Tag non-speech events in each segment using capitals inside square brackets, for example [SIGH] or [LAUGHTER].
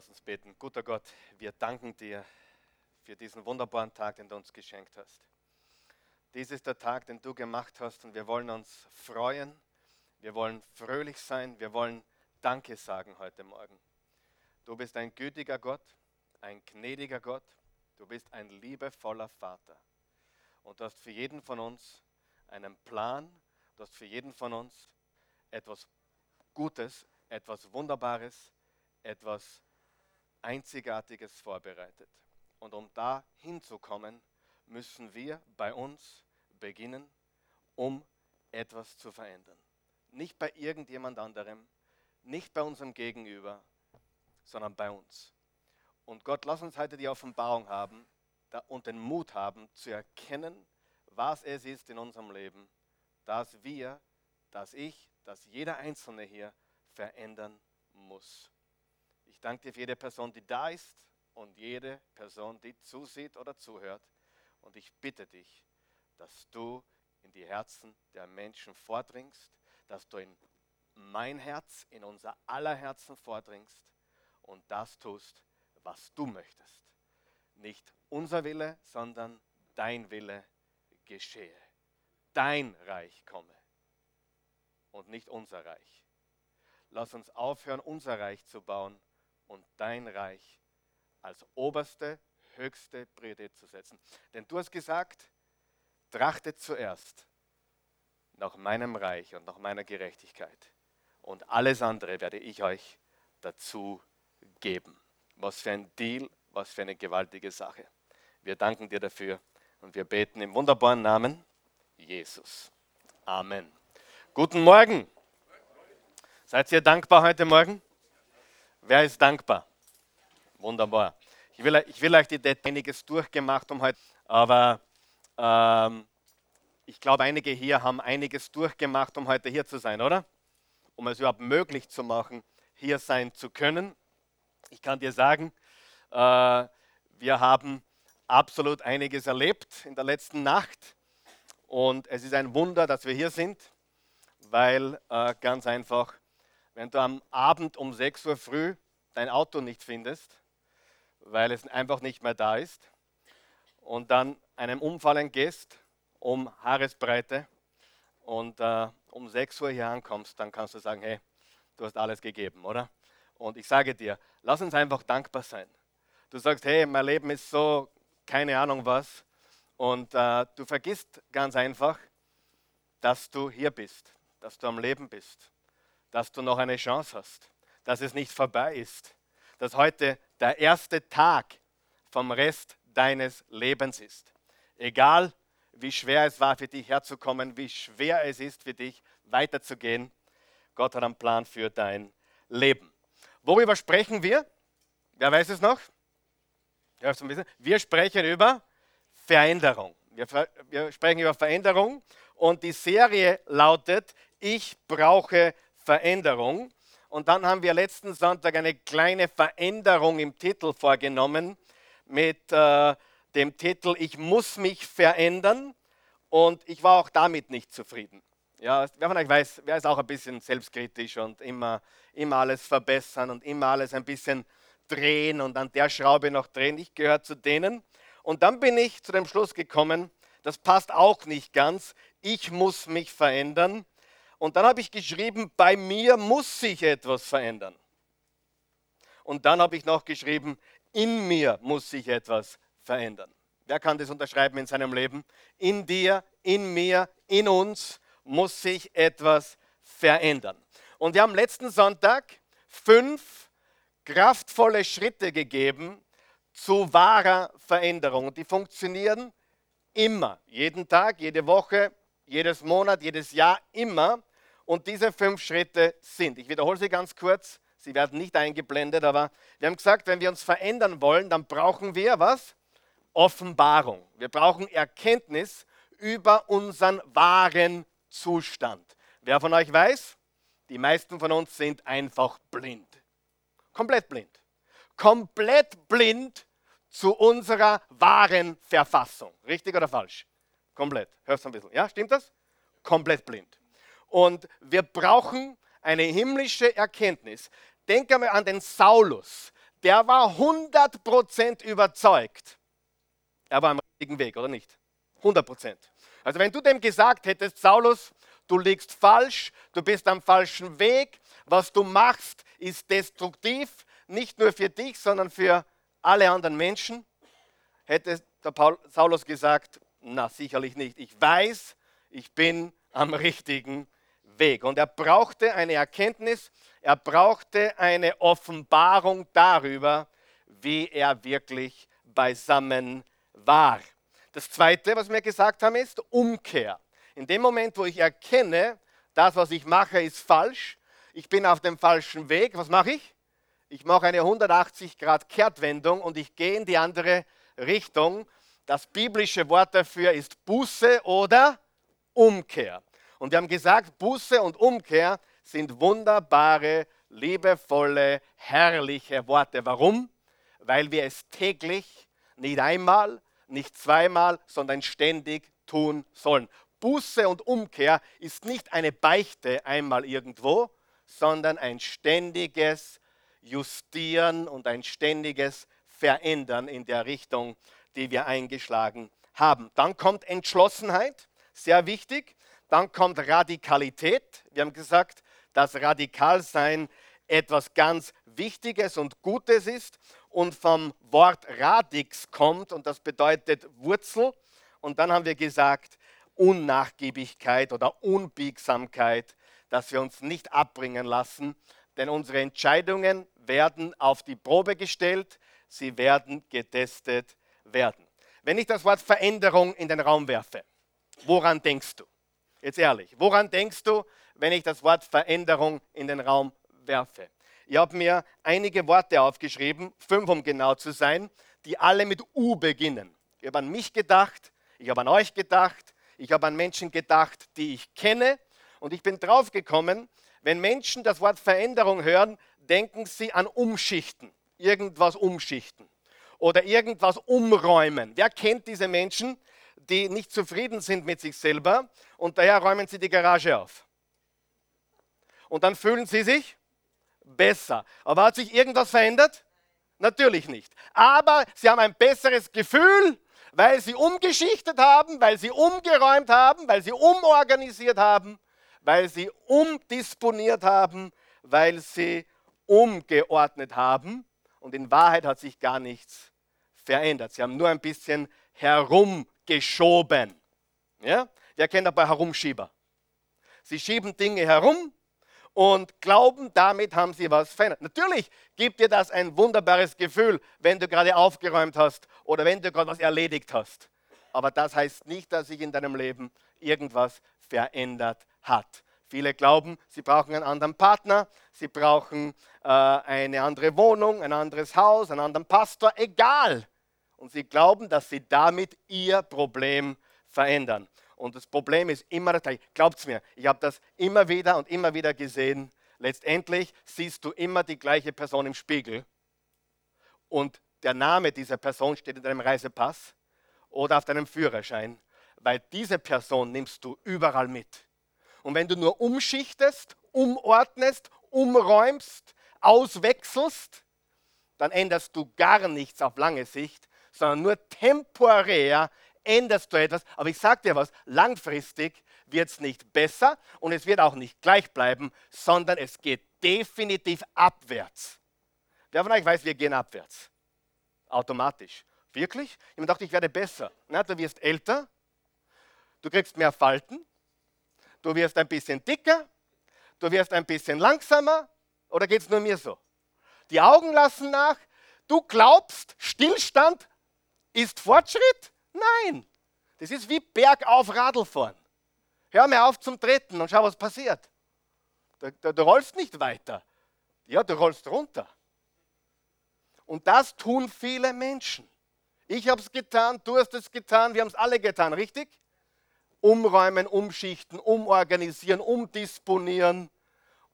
Lass uns beten. Guter Gott, wir danken dir für diesen wunderbaren Tag, den du uns geschenkt hast. Dies ist der Tag, den du gemacht hast und wir wollen uns freuen, wir wollen fröhlich sein, wir wollen Danke sagen heute Morgen. Du bist ein gütiger Gott, ein gnädiger Gott, du bist ein liebevoller Vater. Und du hast für jeden von uns einen Plan, du hast für jeden von uns etwas Gutes, etwas Wunderbares, etwas Einzigartiges vorbereitet. Und um da hinzukommen, müssen wir bei uns beginnen, um etwas zu verändern. Nicht bei irgendjemand anderem, nicht bei unserem Gegenüber, sondern bei uns. Und Gott, lass uns heute die Offenbarung haben und den Mut haben zu erkennen, was es ist in unserem Leben, dass wir, dass ich, dass jeder Einzelne hier verändern muss. Ich danke dir für jede Person, die da ist und jede Person, die zusieht oder zuhört. Und ich bitte dich, dass du in die Herzen der Menschen vordringst, dass du in mein Herz, in unser aller Herzen vordringst und das tust, was du möchtest. Nicht unser Wille, sondern dein Wille geschehe. Dein Reich komme und nicht unser Reich. Lass uns aufhören, unser Reich zu bauen und dein Reich als oberste, höchste Priorität zu setzen. Denn du hast gesagt, trachtet zuerst nach meinem Reich und nach meiner Gerechtigkeit. Und alles andere werde ich euch dazu geben. Was für ein Deal, was für eine gewaltige Sache. Wir danken dir dafür und wir beten im wunderbaren Namen Jesus. Amen. Guten Morgen. Seid ihr dankbar heute Morgen? Wer ist dankbar? Wunderbar. Ich will, ich will euch die einiges durchgemacht um heute, aber ähm, ich glaube, einige hier haben einiges durchgemacht, um heute hier zu sein, oder? Um es überhaupt möglich zu machen, hier sein zu können. Ich kann dir sagen, äh, wir haben absolut einiges erlebt in der letzten Nacht und es ist ein Wunder, dass wir hier sind, weil äh, ganz einfach wenn du am Abend um 6 Uhr früh dein Auto nicht findest, weil es einfach nicht mehr da ist, und dann einem Unfall entgehst um Haaresbreite und äh, um 6 Uhr hier ankommst, dann kannst du sagen, hey, du hast alles gegeben, oder? Und ich sage dir, lass uns einfach dankbar sein. Du sagst, hey, mein Leben ist so, keine Ahnung was. Und äh, du vergisst ganz einfach, dass du hier bist, dass du am Leben bist dass du noch eine Chance hast, dass es nicht vorbei ist, dass heute der erste Tag vom Rest deines Lebens ist. Egal, wie schwer es war für dich herzukommen, wie schwer es ist für dich weiterzugehen, Gott hat einen Plan für dein Leben. Worüber sprechen wir? Wer weiß es noch? Wir sprechen über Veränderung. Wir, wir sprechen über Veränderung und die Serie lautet, ich brauche Veränderung. Und dann haben wir letzten Sonntag eine kleine Veränderung im Titel vorgenommen mit äh, dem Titel Ich muss mich verändern. Und ich war auch damit nicht zufrieden. Ja, wer von euch weiß, wer ist auch ein bisschen selbstkritisch und immer, immer alles verbessern und immer alles ein bisschen drehen und an der Schraube noch drehen. Ich gehöre zu denen. Und dann bin ich zu dem Schluss gekommen, das passt auch nicht ganz. Ich muss mich verändern. Und dann habe ich geschrieben, bei mir muss sich etwas verändern. Und dann habe ich noch geschrieben, in mir muss sich etwas verändern. Wer kann das unterschreiben in seinem Leben? In dir, in mir, in uns muss sich etwas verändern. Und wir haben letzten Sonntag fünf kraftvolle Schritte gegeben zu wahrer Veränderung. Und die funktionieren immer, jeden Tag, jede Woche, jedes Monat, jedes Jahr, immer. Und diese fünf Schritte sind, ich wiederhole sie ganz kurz, sie werden nicht eingeblendet, aber wir haben gesagt, wenn wir uns verändern wollen, dann brauchen wir was? Offenbarung. Wir brauchen Erkenntnis über unseren wahren Zustand. Wer von euch weiß? Die meisten von uns sind einfach blind. Komplett blind. Komplett blind zu unserer wahren Verfassung. Richtig oder falsch? Komplett. Hörst du ein bisschen? Ja, stimmt das? Komplett blind. Und wir brauchen eine himmlische Erkenntnis. Denk einmal an den Saulus, der war 100% überzeugt. Er war am richtigen Weg, oder nicht? 100%. Also wenn du dem gesagt hättest, Saulus, du liegst falsch, du bist am falschen Weg, was du machst, ist destruktiv, nicht nur für dich, sondern für alle anderen Menschen, hätte der Paul, Saulus gesagt, na sicherlich nicht. Ich weiß, ich bin am richtigen Weg. Und er brauchte eine Erkenntnis, er brauchte eine Offenbarung darüber, wie er wirklich beisammen war. Das Zweite, was wir gesagt haben, ist Umkehr. In dem Moment, wo ich erkenne, das, was ich mache, ist falsch, ich bin auf dem falschen Weg, was mache ich? Ich mache eine 180 Grad Kehrtwendung und ich gehe in die andere Richtung. Das biblische Wort dafür ist Buße oder Umkehr. Und wir haben gesagt, Buße und Umkehr sind wunderbare, liebevolle, herrliche Worte. Warum? Weil wir es täglich, nicht einmal, nicht zweimal, sondern ständig tun sollen. Buße und Umkehr ist nicht eine Beichte einmal irgendwo, sondern ein ständiges Justieren und ein ständiges Verändern in der Richtung, die wir eingeschlagen haben. Dann kommt Entschlossenheit, sehr wichtig. Dann kommt Radikalität. Wir haben gesagt, dass Radikalsein etwas ganz Wichtiges und Gutes ist und vom Wort Radix kommt und das bedeutet Wurzel. Und dann haben wir gesagt, Unnachgiebigkeit oder Unbiegsamkeit, dass wir uns nicht abbringen lassen, denn unsere Entscheidungen werden auf die Probe gestellt, sie werden getestet werden. Wenn ich das Wort Veränderung in den Raum werfe, woran denkst du? Jetzt ehrlich, woran denkst du, wenn ich das Wort Veränderung in den Raum werfe? Ich habe mir einige Worte aufgeschrieben, fünf um genau zu sein, die alle mit U beginnen. Ich habe an mich gedacht, ich habe an euch gedacht, ich habe an Menschen gedacht, die ich kenne und ich bin draufgekommen, wenn Menschen das Wort Veränderung hören, denken sie an Umschichten, irgendwas umschichten oder irgendwas umräumen. Wer kennt diese Menschen, die nicht zufrieden sind mit sich selber und daher räumen sie die Garage auf? Und dann fühlen sie sich besser. Aber hat sich irgendwas verändert? Natürlich nicht. Aber sie haben ein besseres Gefühl, weil sie umgeschichtet haben, weil sie umgeräumt haben, weil sie umorganisiert haben, weil sie umdisponiert haben, weil sie umgeordnet haben. Und in Wahrheit hat sich gar nichts verändert. Sie haben nur ein bisschen herumgeschoben. Ja? Wer kennt aber Herumschieber? Sie schieben Dinge herum und glauben, damit haben sie was verändert. Natürlich gibt dir das ein wunderbares Gefühl, wenn du gerade aufgeräumt hast oder wenn du gerade was erledigt hast. Aber das heißt nicht, dass sich in deinem Leben irgendwas verändert hat. Viele glauben, sie brauchen einen anderen Partner, sie brauchen äh, eine andere Wohnung, ein anderes Haus, einen anderen Pastor, egal. Und sie glauben, dass sie damit ihr Problem verändern. Und das Problem ist immer das gleiche. Glaubt es mir, ich habe das immer wieder und immer wieder gesehen. Letztendlich siehst du immer die gleiche Person im Spiegel. Und der Name dieser Person steht in deinem Reisepass oder auf deinem Führerschein, weil diese Person nimmst du überall mit. Und wenn du nur umschichtest, umordnest, umräumst, auswechselst, dann änderst du gar nichts auf lange Sicht, sondern nur temporär änderst du etwas, aber ich sage dir was, langfristig wird es nicht besser und es wird auch nicht gleich bleiben, sondern es geht definitiv abwärts. Wer von euch weiß, wir gehen abwärts? Automatisch. Wirklich? Ich dachte, ich werde besser. Na, du wirst älter, du kriegst mehr Falten, du wirst ein bisschen dicker, du wirst ein bisschen langsamer oder geht es nur mir so? Die Augen lassen nach, du glaubst, Stillstand ist Fortschritt? Nein, das ist wie bergauf Radl fahren. Hör mir auf zum Treten und schau, was passiert. Du, du, du rollst nicht weiter. Ja, du rollst runter. Und das tun viele Menschen. Ich habe es getan, du hast es getan, wir haben es alle getan, richtig? Umräumen, umschichten, umorganisieren, umdisponieren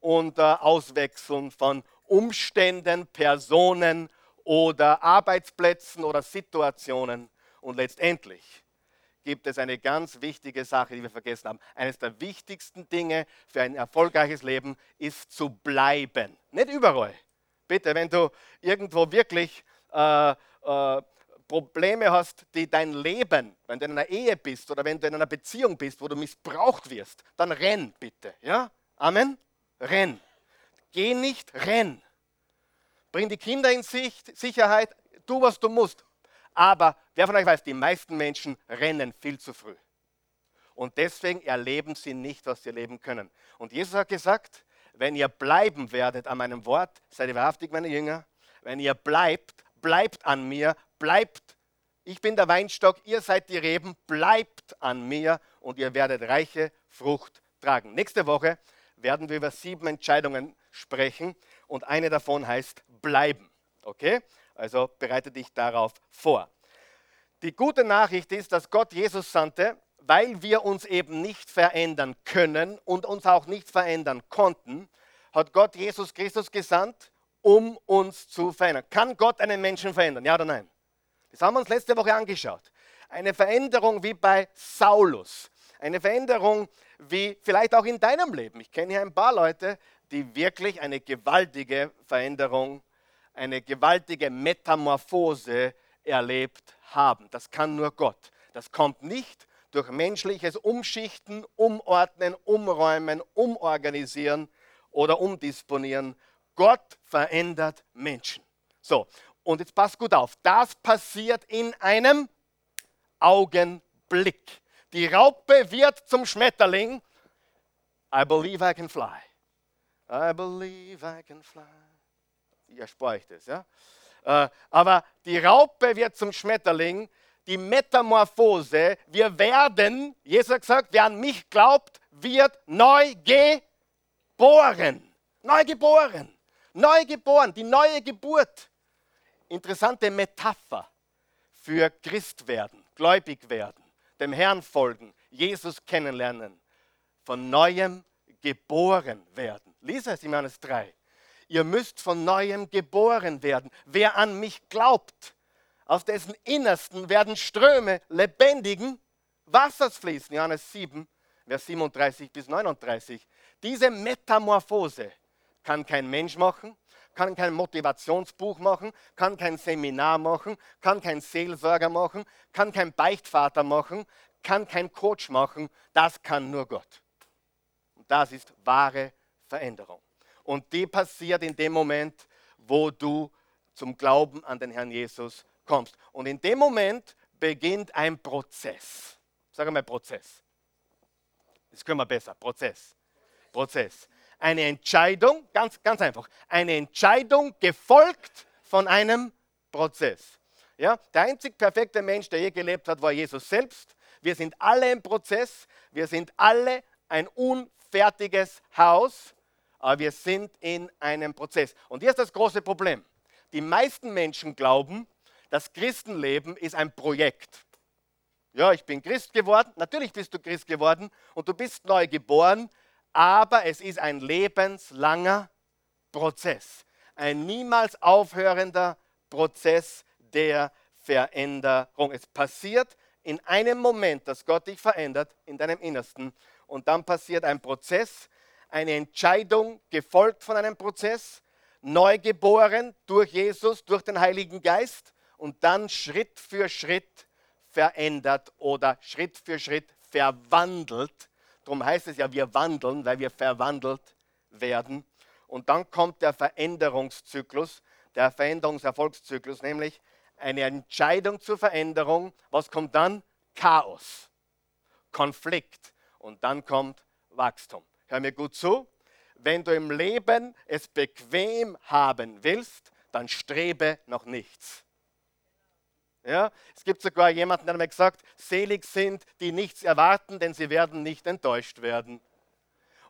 und äh, auswechseln von Umständen, Personen oder Arbeitsplätzen oder Situationen. Und letztendlich gibt es eine ganz wichtige Sache, die wir vergessen haben. Eines der wichtigsten Dinge für ein erfolgreiches Leben ist zu bleiben. Nicht überall, Bitte, wenn du irgendwo wirklich äh, äh, Probleme hast, die dein Leben, wenn du in einer Ehe bist oder wenn du in einer Beziehung bist, wo du missbraucht wirst, dann renn bitte. Ja? Amen? Renn. Geh nicht, renn. Bring die Kinder in Sicherheit, tu, was du musst. Aber wer von euch weiß, die meisten Menschen rennen viel zu früh. Und deswegen erleben sie nicht, was sie erleben können. Und Jesus hat gesagt, wenn ihr bleiben werdet an meinem Wort, seid ihr wahrhaftig meine Jünger. Wenn ihr bleibt, bleibt an mir, bleibt. Ich bin der Weinstock, ihr seid die Reben, bleibt an mir und ihr werdet reiche Frucht tragen. Nächste Woche werden wir über sieben Entscheidungen sprechen und eine davon heißt bleiben. Okay? Also bereite dich darauf vor. Die gute Nachricht ist, dass Gott Jesus sandte, weil wir uns eben nicht verändern können und uns auch nicht verändern konnten, hat Gott Jesus Christus gesandt, um uns zu verändern. Kann Gott einen Menschen verändern? Ja oder nein? Das haben wir uns letzte Woche angeschaut. Eine Veränderung wie bei Saulus. Eine Veränderung wie vielleicht auch in deinem Leben. Ich kenne hier ein paar Leute, die wirklich eine gewaltige Veränderung, eine gewaltige Metamorphose erlebt haben. Das kann nur Gott. Das kommt nicht durch menschliches Umschichten, Umordnen, Umräumen, Umorganisieren oder Umdisponieren. Gott verändert Menschen. So, und jetzt passt gut auf. Das passiert in einem Augenblick. Die Raupe wird zum Schmetterling. I believe I can fly. I believe I can fly. Ja, spare ich das, ja? Äh, aber die Raupe wird zum Schmetterling die Metamorphose. Wir werden, Jesus hat gesagt, wer an mich glaubt, wird neu geboren. Neu geboren. Neu geboren. Die neue Geburt. Interessante Metapher für Christ werden, gläubig werden, dem Herrn folgen, Jesus kennenlernen, von neuem geboren werden. Lies es in Johannes 3. Ihr müsst von neuem geboren werden. Wer an mich glaubt, aus dessen Innersten werden Ströme lebendigen Wassers fließen. Johannes 7, Vers 37 bis 39. Diese Metamorphose kann kein Mensch machen, kann kein Motivationsbuch machen, kann kein Seminar machen, kann kein Seelsorger machen, kann kein Beichtvater machen, kann kein Coach machen. Das kann nur Gott. Und das ist wahre Veränderung. Und die passiert in dem Moment, wo du zum Glauben an den Herrn Jesus kommst. Und in dem Moment beginnt ein Prozess. Sag mal Prozess. Das können wir besser. Prozess. Prozess. Eine Entscheidung, ganz, ganz einfach. Eine Entscheidung gefolgt von einem Prozess. Ja, der einzig perfekte Mensch, der je gelebt hat, war Jesus selbst. Wir sind alle im Prozess. Wir sind alle ein unfertiges Haus, aber wir sind in einem Prozess. Und hier ist das große Problem. Die meisten Menschen glauben, das Christenleben ist ein Projekt. Ja, ich bin Christ geworden, natürlich bist du Christ geworden und du bist neu geboren, aber es ist ein lebenslanger Prozess. Ein niemals aufhörender Prozess der Veränderung. Es passiert in einem Moment, dass Gott dich verändert in deinem Innersten und dann passiert ein Prozess, eine Entscheidung gefolgt von einem Prozess, neu geboren durch Jesus, durch den Heiligen Geist und dann Schritt für Schritt verändert oder Schritt für Schritt verwandelt. Darum heißt es ja, wir wandeln, weil wir verwandelt werden. Und dann kommt der Veränderungszyklus, der Veränderungserfolgszyklus, nämlich eine Entscheidung zur Veränderung. Was kommt dann? Chaos, Konflikt und dann kommt Wachstum. Hör mir gut zu. Wenn du im Leben es bequem haben willst, dann strebe nach nichts. Ja, es gibt sogar jemanden, der hat mir gesagt, selig sind, die nichts erwarten, denn sie werden nicht enttäuscht werden.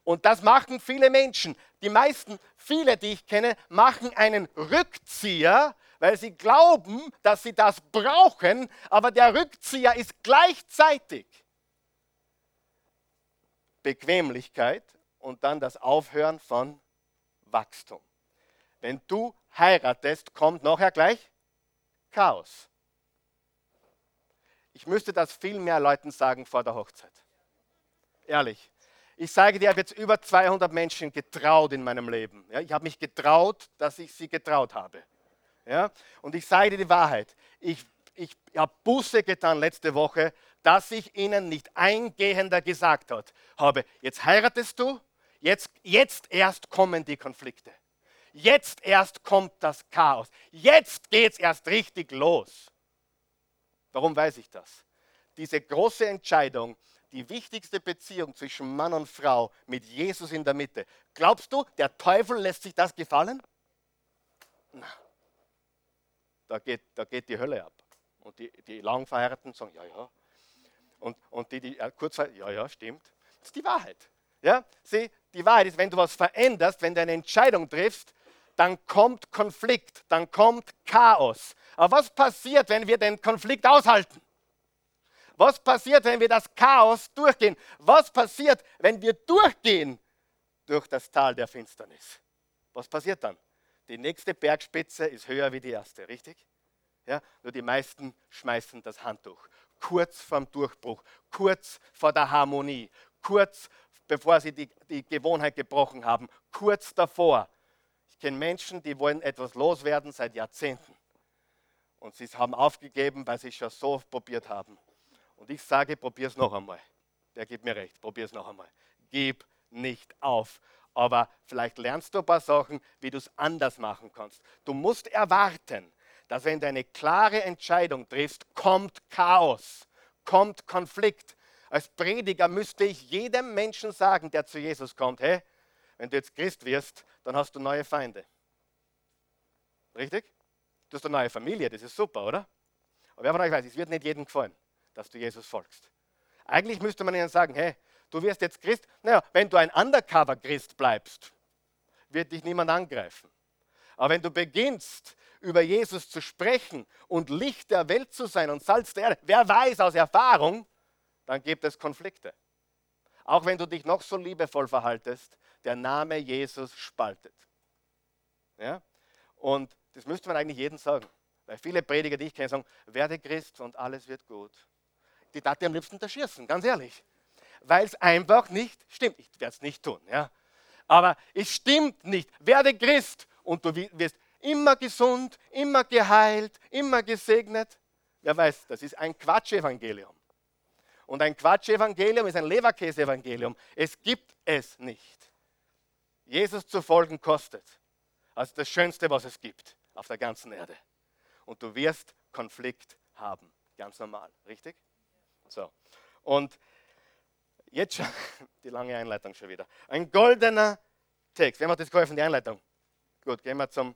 Und das machen viele Menschen. Die meisten, viele, die ich kenne, machen einen Rückzieher, weil sie glauben, dass sie das brauchen, aber der Rückzieher ist gleichzeitig Bequemlichkeit und dann das Aufhören von Wachstum. Wenn du heiratest, kommt nachher gleich Chaos. Ich müsste das viel mehr Leuten sagen vor der Hochzeit. Ehrlich. ich sage dir, ich habe jetzt über 200 Menschen getraut in meinem Leben. Ja, ich habe mich getraut, dass ich sie getraut habe. Ja, und ich sage dir die Wahrheit. Ich, ich habe Buße getan letzte Woche, dass ich ihnen nicht eingehender gesagt habe, jetzt heiratest du, jetzt, jetzt erst kommen die Konflikte. Jetzt erst kommt das Chaos. Jetzt geht es erst richtig los. Warum weiß ich das? Diese große Entscheidung, die wichtigste Beziehung zwischen Mann und Frau mit Jesus in der Mitte. Glaubst du, der Teufel lässt sich das gefallen? Na, da geht, da geht die Hölle ab. Und die, die lang Verheirateten sagen, ja, ja. Und, und die, die kurz, ja, ja, stimmt. Das ist die Wahrheit. Ja, sieh, die Wahrheit ist, wenn du was veränderst, wenn du eine Entscheidung triffst, dann kommt Konflikt, dann kommt Chaos. Aber was passiert, wenn wir den Konflikt aushalten? Was passiert, wenn wir das Chaos durchgehen? Was passiert, wenn wir durchgehen durch das Tal der Finsternis? Was passiert dann? Die nächste Bergspitze ist höher wie die erste, richtig? Ja, nur die meisten schmeißen das Handtuch. Kurz vorm Durchbruch, kurz vor der Harmonie, kurz bevor sie die, die Gewohnheit gebrochen haben, kurz davor. Ich kenne Menschen, die wollen etwas loswerden seit Jahrzehnten. Und sie haben aufgegeben, weil sie es schon so probiert haben. Und ich sage, probier es noch einmal. Der gibt mir recht, probier es noch einmal. Gib nicht auf. Aber vielleicht lernst du ein paar Sachen, wie du es anders machen kannst. Du musst erwarten, dass wenn du eine klare Entscheidung triffst, kommt Chaos, kommt Konflikt. Als Prediger müsste ich jedem Menschen sagen, der zu Jesus kommt, hey, wenn du jetzt Christ wirst, dann hast du neue Feinde. Richtig? Du hast eine neue Familie, das ist super, oder? Aber wer von euch weiß, es wird nicht jedem gefallen dass du Jesus folgst. Eigentlich müsste man ihnen sagen, hey, du wirst jetzt Christ. Naja, wenn du ein Undercover-Christ bleibst, wird dich niemand angreifen. Aber wenn du beginnst, über Jesus zu sprechen und Licht der Welt zu sein und Salz der Erde, wer weiß aus Erfahrung, dann gibt es Konflikte. Auch wenn du dich noch so liebevoll verhaltest, der Name Jesus spaltet. Ja? Und das müsste man eigentlich jedem sagen. Weil viele Prediger, die ich kenne, sagen, werde Christ und alles wird gut die Tatte am liebsten erschießen, ganz ehrlich. Weil es einfach nicht stimmt. Ich werde es nicht tun, ja. Aber es stimmt nicht. Werde Christ und du wirst immer gesund, immer geheilt, immer gesegnet. Wer weiß, das ist ein Quatschevangelium. Und ein Quatschevangelium ist ein Leberkäsevangelium. Es gibt es nicht. Jesus zu folgen kostet. Also das Schönste, was es gibt auf der ganzen Erde. Und du wirst Konflikt haben. Ganz normal, richtig? So. Und jetzt schon, [LAUGHS] die lange Einleitung schon wieder. Ein goldener Text. Wem hat das geholfen, die Einleitung? Gut, gehen wir, zum,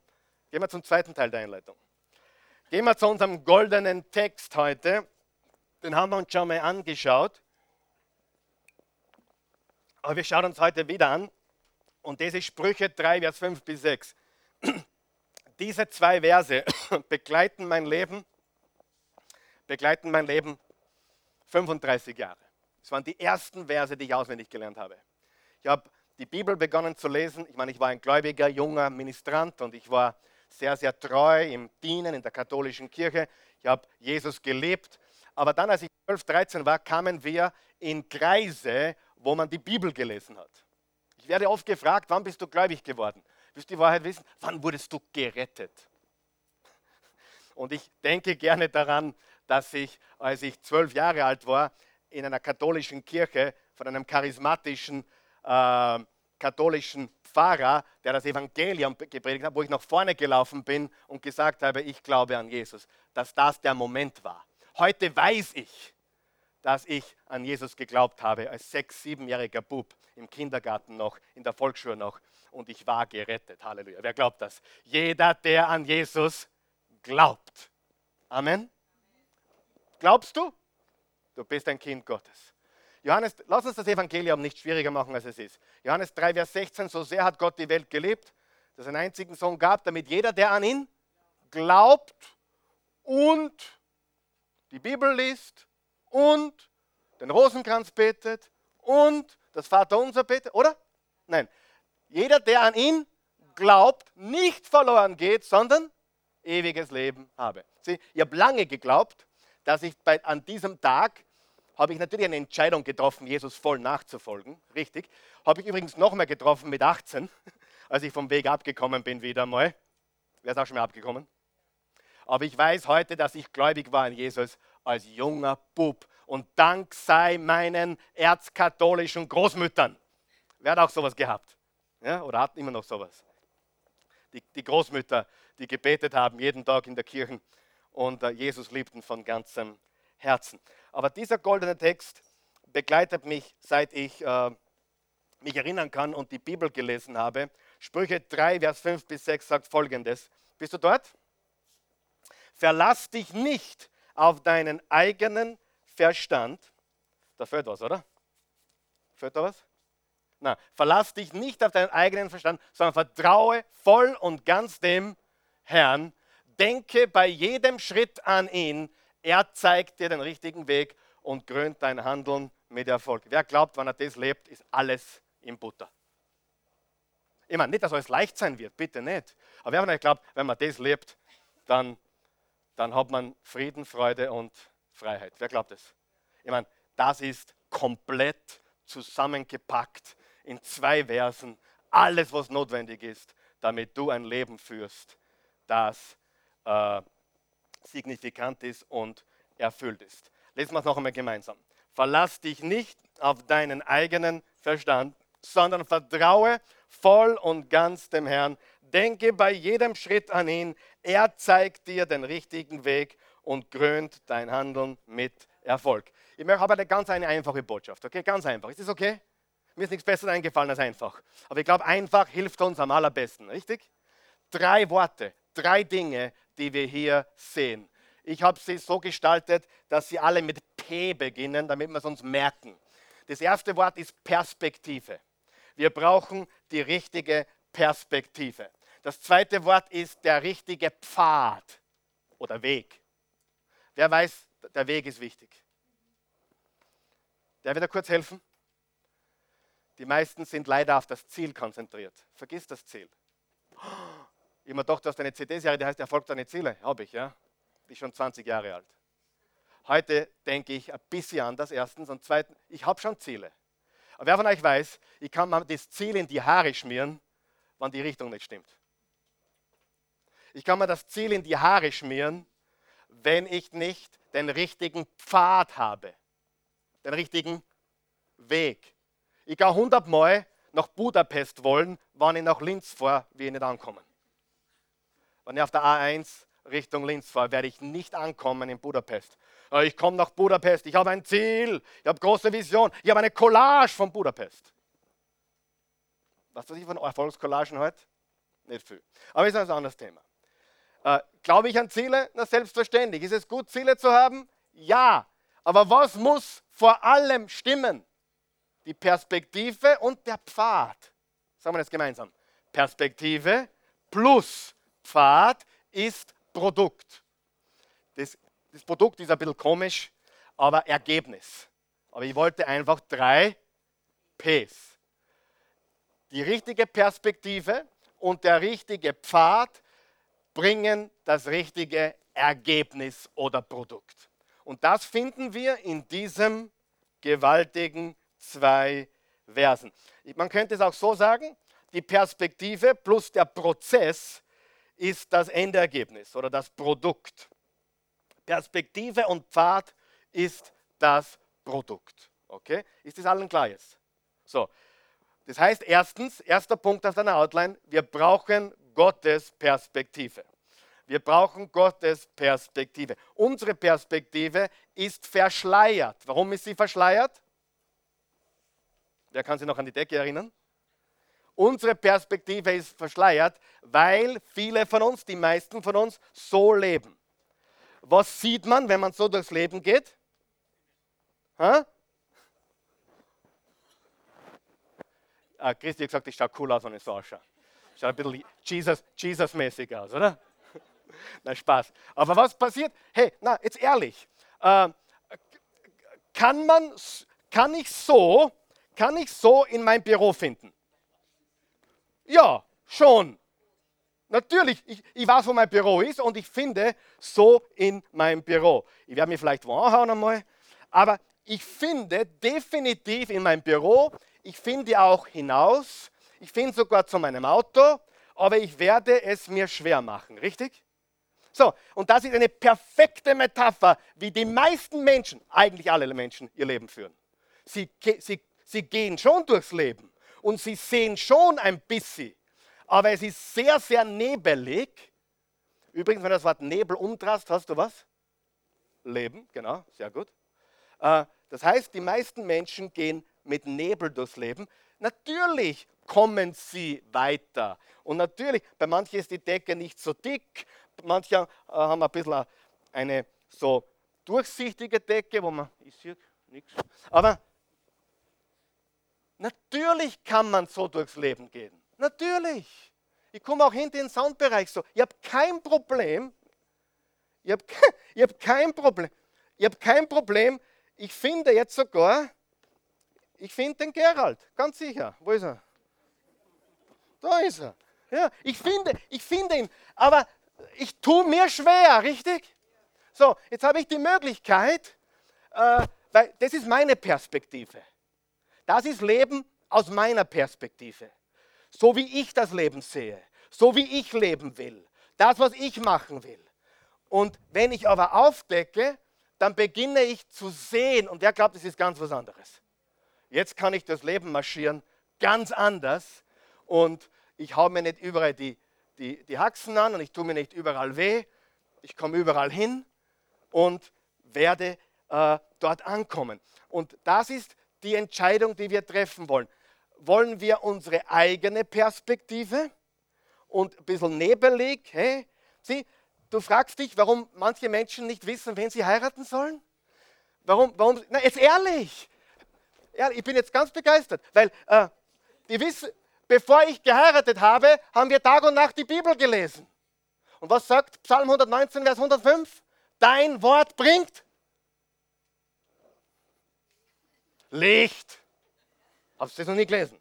gehen wir zum zweiten Teil der Einleitung. Gehen wir zu unserem goldenen Text heute. Den haben wir uns schon mal angeschaut. Aber wir schauen uns heute wieder an. Und das ist Sprüche 3, Vers 5 bis 6. [CLEARS THROAT] Diese zwei Verse [CLEARS THROAT] begleiten mein Leben, begleiten mein Leben 35 Jahre. Das waren die ersten Verse, die ich auswendig gelernt habe. Ich habe die Bibel begonnen zu lesen. Ich meine, ich war ein gläubiger, junger Ministrant und ich war sehr, sehr treu im Dienen in der katholischen Kirche. Ich habe Jesus gelebt. Aber dann, als ich 12, 13 war, kamen wir in Kreise, wo man die Bibel gelesen hat. Ich werde oft gefragt, wann bist du gläubig geworden? Willst du die Wahrheit wissen? Wann wurdest du gerettet? Und ich denke gerne daran, dass ich, als ich zwölf Jahre alt war, in einer katholischen Kirche von einem charismatischen äh, katholischen Pfarrer, der das Evangelium gepredigt hat, wo ich nach vorne gelaufen bin und gesagt habe, ich glaube an Jesus, dass das der Moment war. Heute weiß ich, dass ich an Jesus geglaubt habe, als sechs-, siebenjähriger Bub, im Kindergarten noch, in der Volksschule noch, und ich war gerettet. Halleluja. Wer glaubt das? Jeder, der an Jesus glaubt. Amen. Glaubst du? Du bist ein Kind Gottes. Johannes, lass uns das Evangelium nicht schwieriger machen, als es ist. Johannes 3, Vers 16, so sehr hat Gott die Welt geliebt, dass es einen einzigen Sohn gab, damit jeder, der an ihn glaubt und die Bibel liest und den Rosenkranz betet und das Vaterunser betet, oder? Nein, jeder, der an ihn glaubt, nicht verloren geht, sondern ewiges Leben habe. Sie, ich habe lange geglaubt, dass ich bei, an diesem Tag, habe ich natürlich eine Entscheidung getroffen, Jesus voll nachzufolgen. Richtig. Habe ich übrigens noch mal getroffen mit 18, [LAUGHS] als ich vom Weg abgekommen bin wieder mal. Wer ist auch schon mal abgekommen? Aber ich weiß heute, dass ich gläubig war in Jesus als junger Bub. Und Dank sei meinen erzkatholischen Großmüttern. Wer hat auch sowas gehabt? Ja, oder hat immer noch sowas? Die, die Großmütter, die gebetet haben jeden Tag in der Kirche und äh, Jesus liebten von ganzem Herzen. Aber dieser goldene Text begleitet mich, seit ich äh, mich erinnern kann und die Bibel gelesen habe. Sprüche 3, Vers 5 bis 6 sagt folgendes. Bist du dort? Verlass dich nicht auf deinen eigenen Verstand. Da fällt was, oder? Fällt da was? Na, verlass dich nicht auf deinen eigenen Verstand, sondern vertraue voll und ganz dem Herrn. Denke bei jedem Schritt an ihn. Er zeigt dir den richtigen Weg und krönt dein Handeln mit Erfolg. Wer glaubt, wenn er das lebt, ist alles in Butter. Ich meine, nicht, dass alles leicht sein wird, bitte nicht. Aber wer von euch glaubt, wenn man das lebt, dann, dann hat man Frieden, Freude und Freiheit. Wer glaubt das? Ich meine, das ist komplett zusammengepackt in zwei Versen. Alles, was notwendig ist, damit du ein Leben führst, das äh, signifikant ist und erfüllt ist. Lesen wir es noch einmal gemeinsam. Verlass dich nicht auf deinen eigenen Verstand, sondern vertraue voll und ganz dem Herrn. Denke bei jedem Schritt an ihn. Er zeigt dir den richtigen Weg und krönt dein Handeln mit Erfolg. Ich habe eine ganz eine einfache Botschaft, okay? Ganz einfach. Ist das okay? Mir ist nichts Besseres eingefallen als einfach. Aber ich glaube, einfach hilft uns am allerbesten, richtig? Drei Worte, drei Dinge, die wir hier sehen. Ich habe sie so gestaltet, dass sie alle mit P beginnen, damit wir es uns merken. Das erste Wort ist Perspektive. Wir brauchen die richtige Perspektive. Das zweite Wort ist der richtige Pfad oder Weg. Wer weiß, der Weg ist wichtig. Der wird kurz helfen. Die meisten sind leider auf das Ziel konzentriert. Vergiss das Ziel. Ich habe doch, du hast eine CD-Serie, die heißt Erfolg deine Ziele. Habe ich, ja. Bin schon 20 Jahre alt. Heute denke ich ein bisschen anders, erstens. Und zweitens, ich habe schon Ziele. Aber wer von euch weiß, ich kann mir das Ziel in die Haare schmieren, wenn die Richtung nicht stimmt. Ich kann mir das Ziel in die Haare schmieren, wenn ich nicht den richtigen Pfad habe, den richtigen Weg. Ich kann 100 Mal nach Budapest wollen, wenn ich nach Linz fahre, wie ich nicht ankommen. Wenn ich auf der A1 Richtung Linz fahre, werde ich nicht ankommen in Budapest. Äh, ich komme nach Budapest, ich habe ein Ziel, ich habe große Vision, ich habe eine Collage von Budapest. Was weiß ich von Erfolgskollagen heute? Nicht viel. Aber ist ein anderes Thema. Äh, glaube ich an Ziele? Na, selbstverständlich. Ist es gut, Ziele zu haben? Ja. Aber was muss vor allem stimmen? die Perspektive und der Pfad. Sagen wir das gemeinsam. Perspektive plus Pfad ist Produkt. Das, das Produkt ist ein bisschen komisch, aber Ergebnis. Aber ich wollte einfach drei Ps. Die richtige Perspektive und der richtige Pfad bringen das richtige Ergebnis oder Produkt. Und das finden wir in diesem gewaltigen zwei Versen. Man könnte es auch so sagen, die Perspektive plus der Prozess ist das Endergebnis oder das Produkt. Perspektive und Pfad ist das Produkt. Okay? Ist das allen klar jetzt? So. Das heißt, erstens, erster Punkt auf deiner Outline, wir brauchen Gottes Perspektive. Wir brauchen Gottes Perspektive. Unsere Perspektive ist verschleiert. Warum ist sie verschleiert? Wer kann sich noch an die Decke erinnern? Unsere Perspektive ist verschleiert, weil viele von uns, die meisten von uns, so leben. Was sieht man, wenn man so durchs Leben geht? Ha? Ah, Christi hat gesagt, ich schaue cool aus, wenn ich so ausschaue. Schaut ein bisschen Jesus-mäßig Jesus aus, oder? [LAUGHS] Na, Spaß. Aber was passiert? Hey, na, jetzt ehrlich. Äh, kann, man, kann ich so kann ich so in mein Büro finden? Ja, schon. Natürlich, ich, ich weiß, wo mein Büro ist und ich finde so in meinem Büro. Ich werde mich vielleicht wo anhauen einmal, aber ich finde definitiv in meinem Büro, ich finde auch hinaus, ich finde sogar zu meinem Auto, aber ich werde es mir schwer machen, richtig? So, und das ist eine perfekte Metapher, wie die meisten Menschen, eigentlich alle Menschen, ihr Leben führen. Sie, sie, sie gehen schon durchs Leben und sie sehen schon ein bisschen, aber es ist sehr, sehr nebelig. Übrigens, wenn du das Wort Nebel umdrast, hast du was? Leben, genau, sehr gut. Äh, das heißt, die meisten Menschen gehen mit Nebel durchs Leben. Natürlich kommen sie weiter. Und natürlich, bei manchen ist die Decke nicht so dick, manche äh, haben ein bisschen eine so durchsichtige Decke, wo man, ich sehe nichts. Aber natürlich kann man so durchs Leben gehen. Natürlich. Ich komme auch hinter den Soundbereich so. Ich habe kein Problem. Ich habe ich hab kein Problem. Ich habe [LAUGHS] kein Problem. Ich finde jetzt sogar, ich finde den Gerald, ganz sicher. Wo ist er? Da ist er. Ja, ich finde, ich finde ihn. Aber ich tue mir schwer, richtig? So, jetzt habe ich die Möglichkeit, äh, weil das ist meine Perspektive. Das ist Leben aus meiner Perspektive. So wie ich das Leben sehe, so wie ich leben will, das, was ich machen will. Und wenn ich aber aufdecke, dann beginne ich zu sehen, und wer glaubt, das ist ganz was anderes. Jetzt kann ich das Leben marschieren, ganz anders. Und ich haue mir nicht überall die die, die Haxen an und ich tue mir nicht überall weh. Ich komme überall hin und werde äh, dort ankommen. Und das ist die Entscheidung, die wir treffen wollen. Wollen wir unsere eigene Perspektive und ein bisschen nebelig? Hey, sieh, du fragst dich, warum manche Menschen nicht wissen, wen sie heiraten sollen? Warum? warum na, jetzt ehrlich. Ja, ich bin jetzt ganz begeistert, weil äh, die wissen, bevor ich geheiratet habe, haben wir Tag und Nacht die Bibel gelesen. Und was sagt Psalm 119, Vers 105? Dein Wort bringt Licht. Hast du das noch nie gelesen?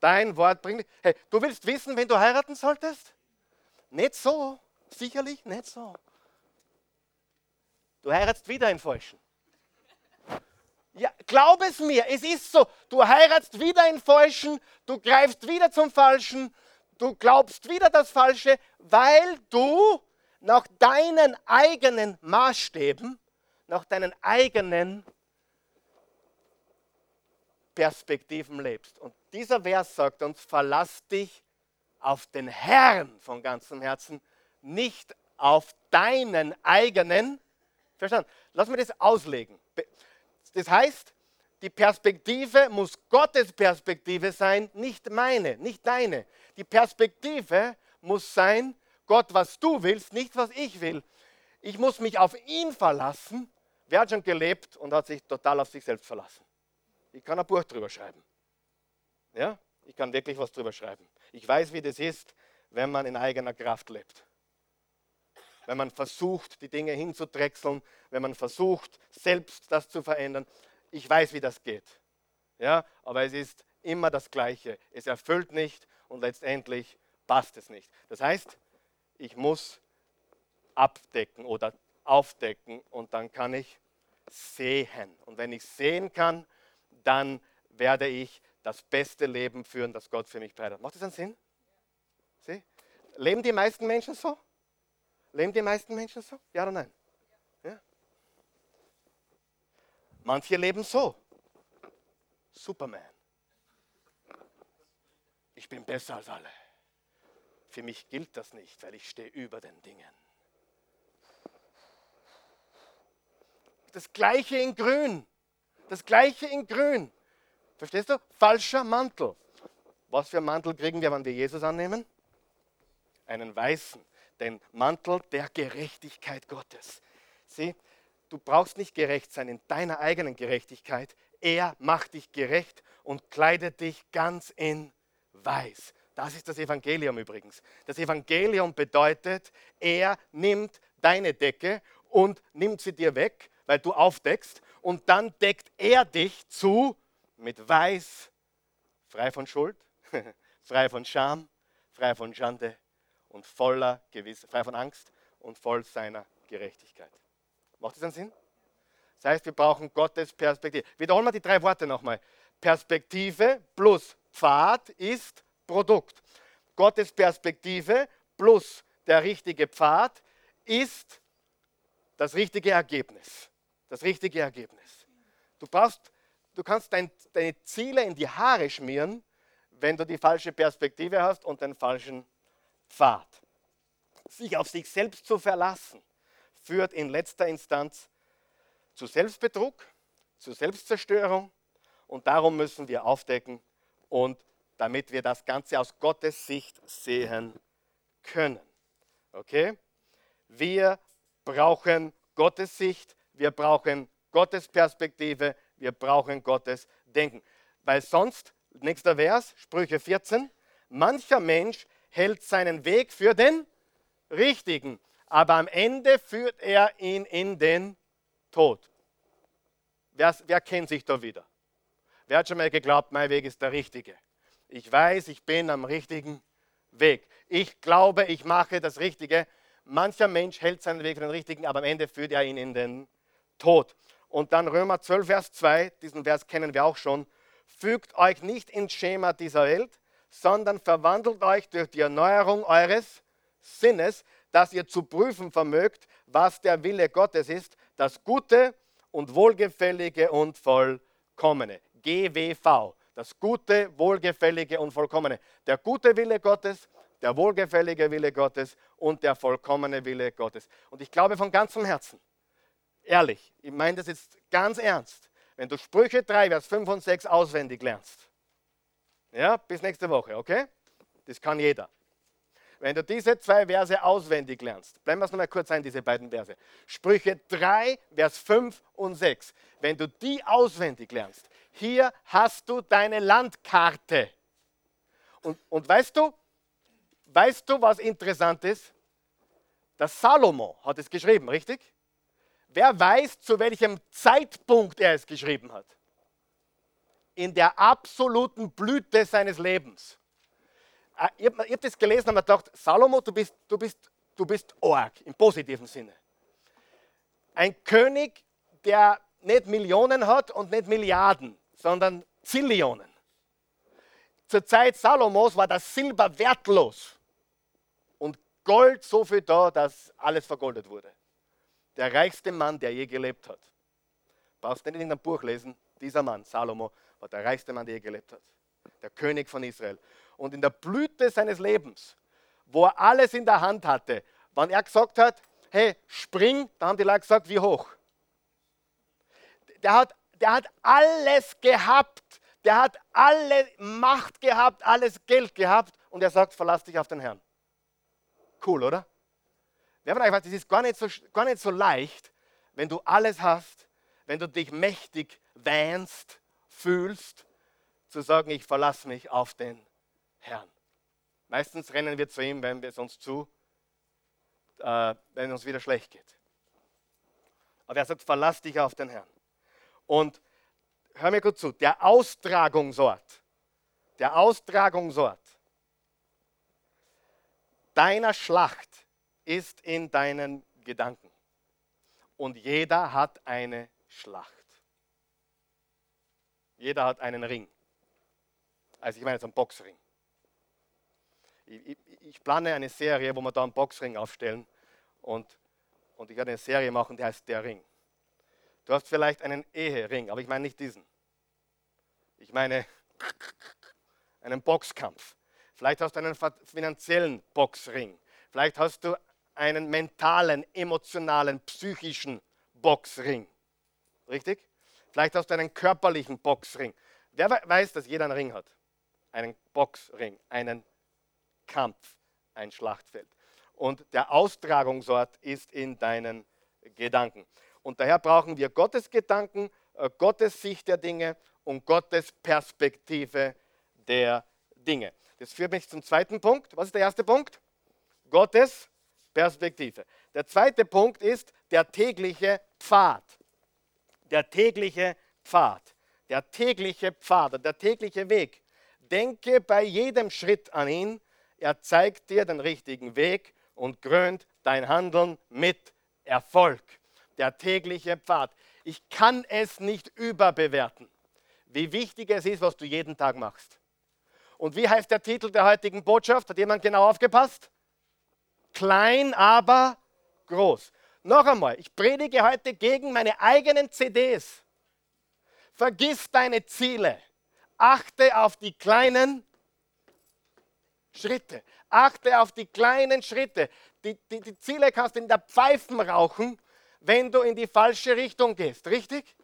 Dein Wort bringt. Hey, du willst wissen, wenn du heiraten solltest? Nicht so. Sicherlich nicht so. Du heiratst wieder einen Falschen. Ja, glaub es mir, es ist so. Du heiratst wieder einen Falschen, du greifst wieder zum Falschen, du glaubst wieder das Falsche, weil du nach deinen eigenen Maßstäben, nach deinen eigenen Perspektiven lebst. Und dieser Vers sagt uns, verlass dich auf den Herrn von ganzem Herzen, nicht auf deinen eigenen. Verstanden? Lass mich das auslegen. Das heißt, die Perspektive muss Gottes Perspektive sein, nicht meine, nicht deine. Die Perspektive muss sein, Gott, was du willst, nicht was ich will. Ich muss mich auf ihn verlassen. Wer hat schon gelebt und hat sich total auf sich selbst verlassen? Ich kann ein Buch drüber schreiben. Ja, ich kann wirklich was drüber schreiben. Ich weiß, wie das ist, wenn man in eigener Kraft lebt wenn man versucht, die Dinge hinzudrechseln, wenn man versucht, selbst das zu verändern. Ich weiß, wie das geht. Ja, aber es ist immer das Gleiche. Es erfüllt nicht und letztendlich passt es nicht. Das heißt, ich muss abdecken oder aufdecken und dann kann ich sehen. Und wenn ich sehen kann, dann werde ich das beste Leben führen, das Gott für mich bereit hat. Macht das einen Sinn? Sie? Leben die meisten Menschen so? Leben die meisten Menschen so? Ja oder nein? Ja. Manche leben so. Superman. Ich bin besser als alle. Für mich gilt das nicht, weil ich stehe über den Dingen. Das gleiche in grün. Das gleiche in grün. Verstehst du? Falscher Mantel. Was für einen Mantel kriegen wir, wenn wir Jesus annehmen? Einen weißen den Mantel der Gerechtigkeit Gottes. Sieh, du brauchst nicht gerecht sein in deiner eigenen Gerechtigkeit. Er macht dich gerecht und kleidet dich ganz in weiß. Das ist das Evangelium übrigens. Das Evangelium bedeutet, er nimmt deine Decke und nimmt sie dir weg, weil du aufdeckst, und dann deckt er dich zu mit weiß, frei von Schuld, [LAUGHS] frei von Scham, frei von Schande und voller Gewissheit, frei von Angst und voll seiner Gerechtigkeit. Macht das einen Sinn? Das heißt, wir brauchen Gottes Perspektive. Wiederholen wir die drei Worte nochmal. Perspektive plus Pfad ist Produkt. Gottes Perspektive plus der richtige Pfad ist das richtige Ergebnis. Das richtige Ergebnis. Du brauchst, du kannst dein, deine Ziele in die Haare schmieren, wenn du die falsche Perspektive hast und den falschen Pfad. Sich auf sich selbst zu verlassen, führt in letzter Instanz zu Selbstbetrug, zu Selbstzerstörung und darum müssen wir aufdecken und damit wir das Ganze aus Gottes Sicht sehen können. Okay? Wir brauchen Gottes Sicht, wir brauchen Gottes Perspektive, wir brauchen Gottes Denken. Weil sonst, nächster Vers, Sprüche 14, mancher Mensch hält seinen Weg für den richtigen, aber am Ende führt er ihn in den Tod. Wer, wer kennt sich da wieder? Wer hat schon mal geglaubt, mein Weg ist der richtige? Ich weiß, ich bin am richtigen Weg. Ich glaube, ich mache das Richtige. Mancher Mensch hält seinen Weg für den richtigen, aber am Ende führt er ihn in den Tod. Und dann Römer 12, Vers 2, diesen Vers kennen wir auch schon. Fügt euch nicht ins Schema dieser Welt, sondern verwandelt euch durch die Erneuerung eures Sinnes, dass ihr zu prüfen vermögt, was der Wille Gottes ist, das Gute und Wohlgefällige und Vollkommene. GWV, das Gute, Wohlgefällige und Vollkommene. Der gute Wille Gottes, der wohlgefällige Wille Gottes und der vollkommene Wille Gottes. Und ich glaube von ganzem Herzen, ehrlich, ich meine das jetzt ganz ernst, wenn du Sprüche 3, Vers 5 und 6 auswendig lernst, ja, bis nächste Woche, okay? Das kann jeder. Wenn du diese zwei Verse auswendig lernst, bleiben wir es nochmal kurz ein, diese beiden Verse. Sprüche 3, Vers 5 und 6. Wenn du die auswendig lernst, hier hast du deine Landkarte. Und, und weißt du, weißt du, was interessant ist? Der Salomo hat es geschrieben, richtig? Wer weiß, zu welchem Zeitpunkt er es geschrieben hat? In der absoluten Blüte seines Lebens. Ah, ich habe hab das gelesen und mir gedacht, Salomo, du bist, du, bist, du bist arg, im positiven Sinne. Ein König, der nicht Millionen hat und nicht Milliarden, sondern Zillionen. Zur Zeit Salomos war das Silber wertlos und Gold so viel da, dass alles vergoldet wurde. Der reichste Mann, der je gelebt hat. Brauchst nicht in irgendeinem Buch lesen. Dieser Mann, Salomo, war der reichste Mann, der je gelebt hat. Der König von Israel. Und in der Blüte seines Lebens, wo er alles in der Hand hatte, wenn er gesagt hat, hey, spring, dann haben die Leute gesagt, wie hoch? Der hat der hat alles gehabt. Der hat alle Macht gehabt, alles Geld gehabt und er sagt, verlass dich auf den Herrn. Cool, oder? Wer von euch weiß, das ist gar nicht, so, gar nicht so leicht, wenn du alles hast, wenn du dich mächtig wähnst, fühlst, zu sagen, ich verlasse mich auf den Herrn. Meistens rennen wir zu ihm, wenn es uns zu, äh, wenn es uns wieder schlecht geht. Aber er sagt, verlass dich auf den Herrn. Und hör mir gut zu, der Austragungsort, der Austragungsort deiner Schlacht ist in deinen Gedanken. Und jeder hat eine Schlacht. Jeder hat einen Ring. Also ich meine jetzt einen Boxring. Ich, ich, plane eine Serie, wo wir da einen Boxring aufstellen und, und ich werde eine Serie machen, die heißt Der Ring. Du hast vielleicht einen Ehering, aber ich meine nicht diesen. Ich meine einen Boxkampf. Vielleicht hast du einen finanziellen Boxring. Vielleicht hast du einen mentalen, emotionalen, psychischen Boxring. Richtig? Vielleicht hast du einen körperlichen Boxring. Wer weiß, dass jeder einen Ring hat? Einen Boxring, einen Kampf, ein Schlachtfeld. Und der Austragungsort ist in deinen Gedanken. Und daher brauchen wir Gottes Gedanken, äh, Gottes Sicht der Dinge und Gottes Perspektive der Dinge. Das führt mich zum zweiten Punkt. Was ist der erste Punkt? Gottes Perspektive. Der zweite Punkt ist der tägliche Pfad. Der tägliche Pfad. Der tägliche Pfad, der tägliche Weg. Denke bei jedem Schritt an ihn. Er zeigt dir den richtigen Weg und krönt dein Handeln mit Erfolg der tägliche Pfad. Ich kann es nicht überbewerten, wie wichtig es ist, was du jeden Tag machst. Und wie heißt der Titel der heutigen Botschaft? Hat jemand genau aufgepasst? Klein, aber groß. Noch einmal, ich predige heute gegen meine eigenen CDs. Vergiss deine Ziele. Achte auf die kleinen Schritte. Achte auf die kleinen Schritte. Die, die, die Ziele kannst du in der Pfeifen rauchen, wenn du in die falsche Richtung gehst. Richtig?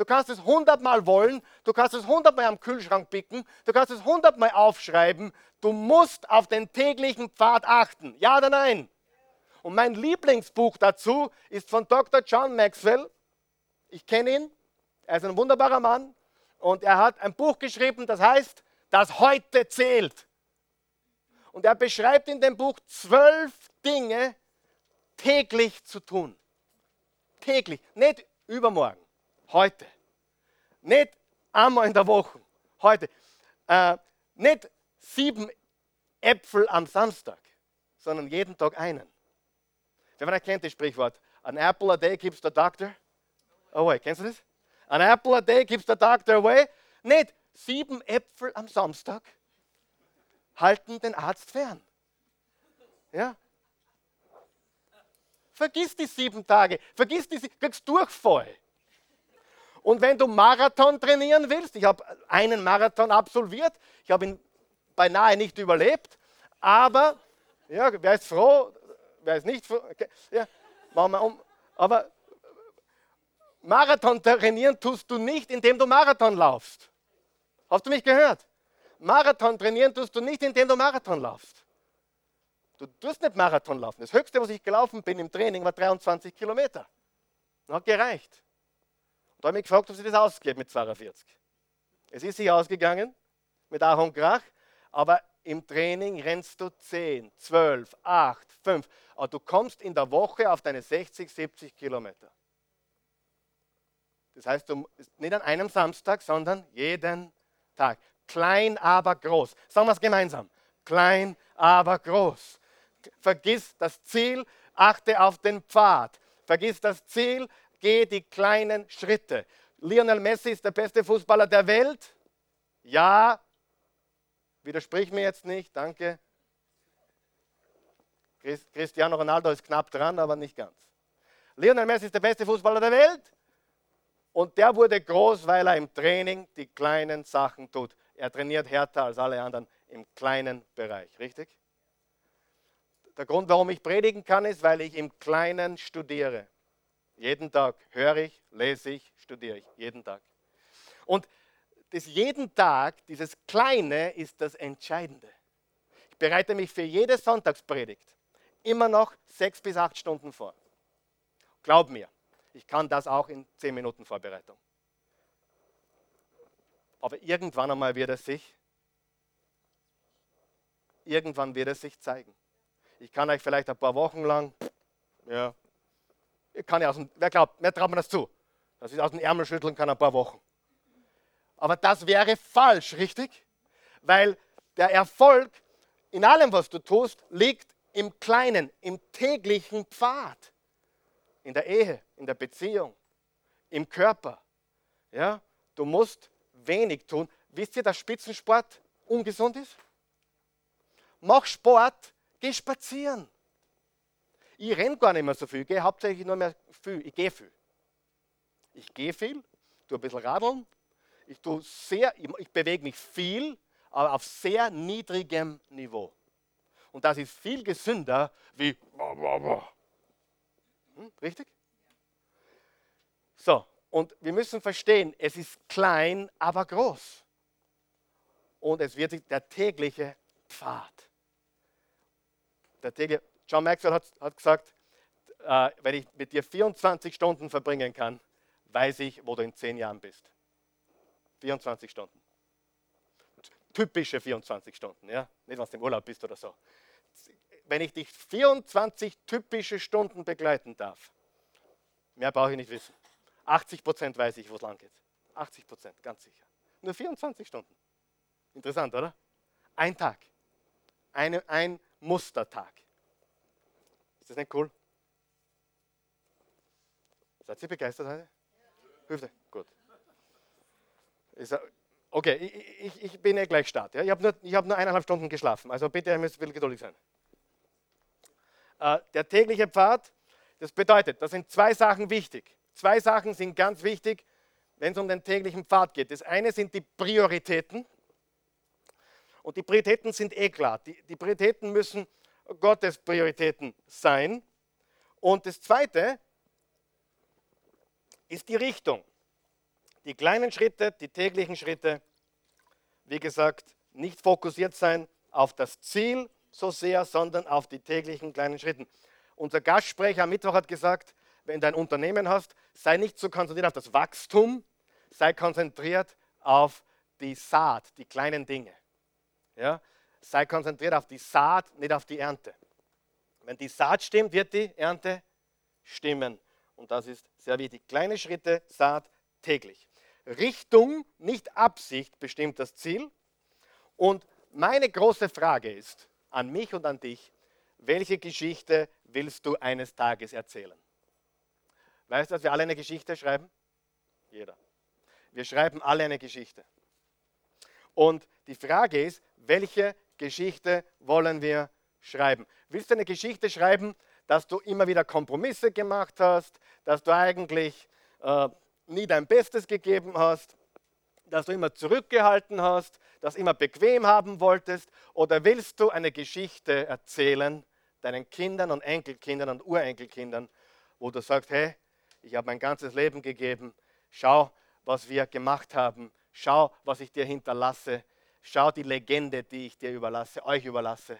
Du kannst es hundertmal wollen, du kannst es hundertmal am Kühlschrank picken, du kannst es hundertmal aufschreiben. Du musst auf den täglichen Pfad achten. Ja oder nein? Und mein Lieblingsbuch dazu ist von Dr. John Maxwell. Ich kenne ihn. Er ist ein wunderbarer Mann. Und er hat ein Buch geschrieben, das heißt, das heute zählt. Und er beschreibt in dem Buch zwölf Dinge täglich zu tun. Täglich, nicht übermorgen, heute. Nicht einmal in der Woche, heute. Äh, nicht sieben Äpfel am Samstag, sondern jeden Tag einen. Wer kennt das Sprichwort? An apple a day keeps the doctor away. Kennst du das? An apple a day keeps the doctor away. Nicht sieben Äpfel am Samstag halten den Arzt fern. Ja? Vergiss die sieben Tage, vergiss die, kriegst Durchfall. Und wenn du Marathon trainieren willst, ich habe einen Marathon absolviert, ich habe ihn beinahe nicht überlebt, aber, ja, wer ist froh, wer ist nicht froh, okay, ja, machen wir um, aber Marathon trainieren tust du nicht, indem du Marathon laufst. Hast du mich gehört? Marathon trainieren tust du nicht, indem du Marathon laufst. Du tust nicht Marathon laufen. Das höchste, was ich gelaufen bin im Training, war 23 Kilometer. Hat gereicht. Da habe ich gefragt, ob sich das ausgeht mit 42. Es ist sich ausgegangen, mit Ach und Krach, aber im Training rennst du 10, 12, 8, 5. Aber du kommst in der Woche auf deine 60, 70 Kilometer. Das heißt, du, nicht an einem Samstag, sondern jeden Tag. Klein, aber groß. Sagen wir es gemeinsam. Klein, aber groß. Vergiss das Ziel, achte auf den Pfad. Vergiss das Ziel, geh die kleinen Schritte. Lionel Messi ist der beste Fußballer der Welt. Ja, widersprich mir jetzt nicht, danke. Cristiano Ronaldo ist knapp dran, aber nicht ganz. Lionel Messi ist der beste Fußballer der Welt und der wurde groß, weil er im Training die kleinen Sachen tut. Er trainiert härter als alle anderen im kleinen Bereich, richtig? Der Grund, warum ich predigen kann, ist, weil ich im Kleinen studiere. Jeden Tag höre ich, lese ich, studiere ich. Jeden Tag. Und das jeden Tag, dieses Kleine, ist das Entscheidende. Ich bereite mich für jede Sonntagspredigt immer noch sechs bis acht Stunden vor. Glaub mir, ich kann das auch in zehn Minuten Vorbereitung. Aber irgendwann einmal wird es sich, irgendwann wird es sich zeigen. Ich kann euch vielleicht ein paar Wochen lang, ja, kann ja aus dem, wer glaubt, wer traut mir das zu? Dass ich aus dem Ärmel schütteln kann ein paar Wochen. Aber das wäre falsch, richtig? Weil der Erfolg in allem, was du tust, liegt im Kleinen, im täglichen Pfad. In der Ehe, in der Beziehung, im Körper. Ja? Du musst wenig tun. Wisst ihr, dass Spitzensport ungesund ist? Mach Sport, geh spazieren. Ich renne gar nicht mehr so viel, ich gehe hauptsächlich nur mehr viel. Ich gehe viel. Ich gehe viel, tue ein bisschen radeln. Ich, tue sehr, ich, ich bewege mich viel, aber auf sehr niedrigem Niveau. Und das ist viel gesünder wie. Hm, richtig? So, und wir müssen verstehen, es ist klein, aber groß. Und es wird sich der tägliche Pfad. Der tägliche, John Maxwell hat, hat gesagt, äh, wenn ich mit dir 24 Stunden verbringen kann, weiß ich, wo du in 10 Jahren bist. 24 Stunden. Typische 24 Stunden, ja? Nicht, was du im Urlaub bist oder so. Wenn ich dich 24 typische Stunden begleiten darf, mehr brauche ich nicht wissen. 80 Prozent weiß ich, wo es lang geht. 80 Prozent, ganz sicher. Nur 24 Stunden. Interessant, oder? Ein Tag. Eine, ein Mustertag. Ist das nicht cool? Seid ihr begeistert heute? Hüfte, gut. Okay, ich, ich, bin ja gleich Start. Ja? Ich habe nur, hab nur eineinhalb Stunden geschlafen, also bitte, ihr müsst ein bisschen geduldig sein. Äh, der tägliche Pfad, das bedeutet, da sind zwei Sachen wichtig. Zwei Sachen sind ganz wichtig, wenn es um den täglichen Pfad geht. Das eine sind die Prioritäten. Und die Prioritäten sind eh klar. Die, die Prioritäten müssen Gottes Prioritäten sein. Und das zweite ist die Richtung. Die kleinen Schritte, die täglichen Schritte, wie gesagt, nicht fokussiert sein auf das Ziel so sehr, sondern auf die täglichen kleinen Schritte. Unser Gastsprecher am Mittwoch hat gesagt, wenn du ein Unternehmen hast, sei nicht so konzentriert auf das Wachstum, sei konzentriert auf die Saat, die kleinen Dinge. Ja? Sei konzentriert auf die Saat, nicht auf die Ernte. Wenn die Saat stimmt, wird die Ernte stimmen. Und das ist sehr wichtig. Kleine Schritte, Saat täglich. Richtung, nicht Absicht bestimmt das Ziel. Und meine große Frage ist an mich und an dich, welche Geschichte willst du eines Tages erzählen? Weißt du, dass wir alle eine Geschichte schreiben? Jeder. Wir schreiben alle eine Geschichte. Und die Frage ist, welche Geschichte wollen wir schreiben? Willst du eine Geschichte schreiben, dass du immer wieder Kompromisse gemacht hast, dass du eigentlich äh, nie dein Bestes gegeben hast, dass du immer zurückgehalten hast, das immer bequem haben wolltest? Oder willst du eine Geschichte erzählen deinen Kindern und Enkelkindern und Urenkelkindern, wo du sagst, hey, ich habe mein ganzes Leben gegeben, schau, was wir gemacht haben, schau, was ich dir hinterlasse, schau die Legende, die ich dir überlasse, euch überlasse.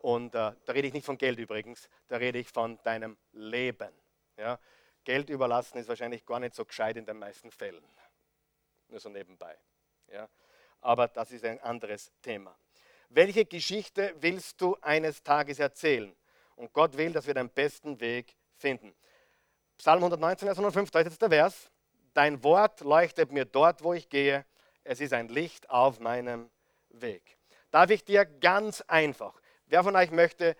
Und äh, da rede ich nicht von Geld übrigens, da rede ich von deinem Leben. Ja? Geld überlassen ist wahrscheinlich gar nicht so gescheit in den meisten Fällen. Nur so nebenbei. Ja? Aber das ist ein anderes Thema. Welche Geschichte willst du eines Tages erzählen? Und Gott will, dass wir den besten Weg finden. Psalm 119, Vers 105, da ist jetzt der Vers. Dein Wort leuchtet mir dort, wo ich gehe. Es ist ein Licht auf meinem Weg. Darf ich dir ganz einfach, wer von euch möchte,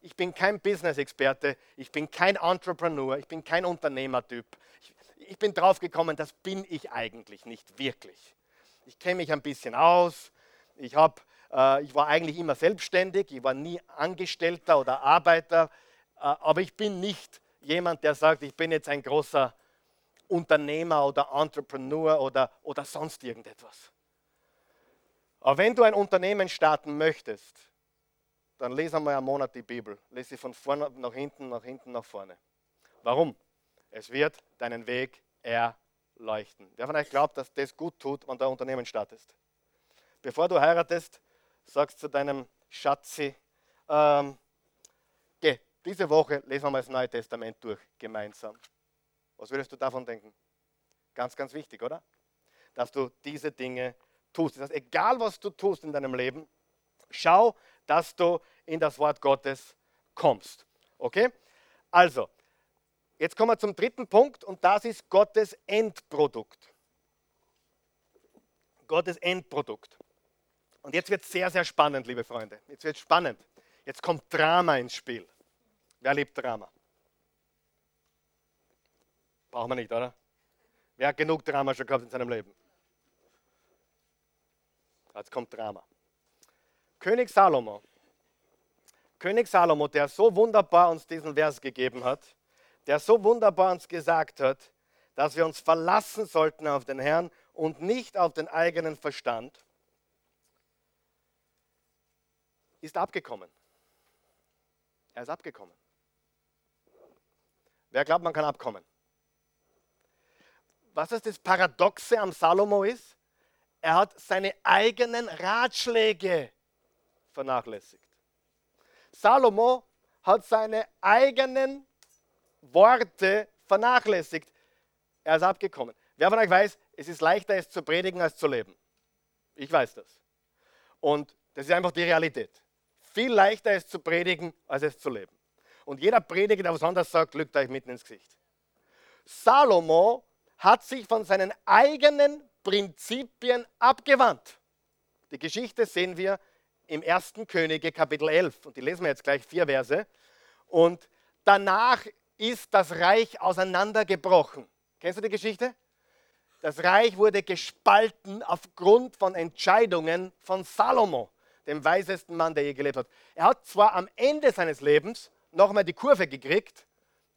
ich bin kein Business-Experte, ich bin kein Entrepreneur, ich bin kein Unternehmertyp. Ich, ich bin drauf gekommen, das bin ich eigentlich nicht wirklich. Ich kenne mich ein bisschen aus, ich, hab, äh, ich war eigentlich immer selbstständig, ich war nie Angestellter oder Arbeiter, äh, aber ich bin nicht jemand, der sagt, ich bin jetzt ein großer Unternehmer oder Entrepreneur oder, oder sonst irgendetwas. Aber wenn du ein Unternehmen starten möchtest, dann lese einmal einen Monat die Bibel. Lese sie von vorne nach hinten, nach hinten nach vorne. Warum? Es wird deinen Weg erleuchten. Wer von euch glaubt, dass das gut tut, wenn du ein Unternehmen startest? Bevor du heiratest, sagst du deinem Schatzi, ähm, geh, diese Woche lesen wir mal das Neue Testament durch, gemeinsam. Was würdest du davon denken? Ganz, ganz wichtig, oder? Dass du diese Dinge tust. Das heißt, egal was du tust in deinem Leben, schau, dass du in das Wort Gottes kommst. Okay? Also, jetzt kommen wir zum dritten Punkt und das ist Gottes Endprodukt. Gottes Endprodukt. Und jetzt wird es sehr, sehr spannend, liebe Freunde. Jetzt wird es spannend. Jetzt kommt Drama ins Spiel. Wer liebt Drama? Brauchen wir nicht, oder? Wer hat genug Drama schon gehabt in seinem Leben? Jetzt kommt Drama. König Salomo, König Salomo, der so wunderbar uns diesen Vers gegeben hat, der so wunderbar uns gesagt hat, dass wir uns verlassen sollten auf den Herrn und nicht auf den eigenen Verstand, ist abgekommen. Er ist abgekommen. Wer glaubt, man kann abkommen? Was ist das Paradoxe am Salomo ist? Er hat seine eigenen Ratschläge vernachlässigt. Salomo hat seine eigenen Worte vernachlässigt. Er ist abgekommen. Wer von euch weiß, es ist leichter, es zu predigen, als zu leben. Ich weiß das. Und das ist einfach die Realität. Viel leichter, es zu predigen, als es zu leben. Und jeder Prediger, der was anderes sagt, lügt euch mitten ins Gesicht. Salomo hat sich von seinen eigenen Prinzipien abgewandt. Die Geschichte sehen wir im 1. Könige Kapitel 11 und die lesen wir jetzt gleich vier Verse. Und danach ist das Reich auseinandergebrochen. Kennst du die Geschichte? Das Reich wurde gespalten aufgrund von Entscheidungen von Salomo, dem weisesten Mann, der je gelebt hat. Er hat zwar am Ende seines Lebens nochmal die Kurve gekriegt,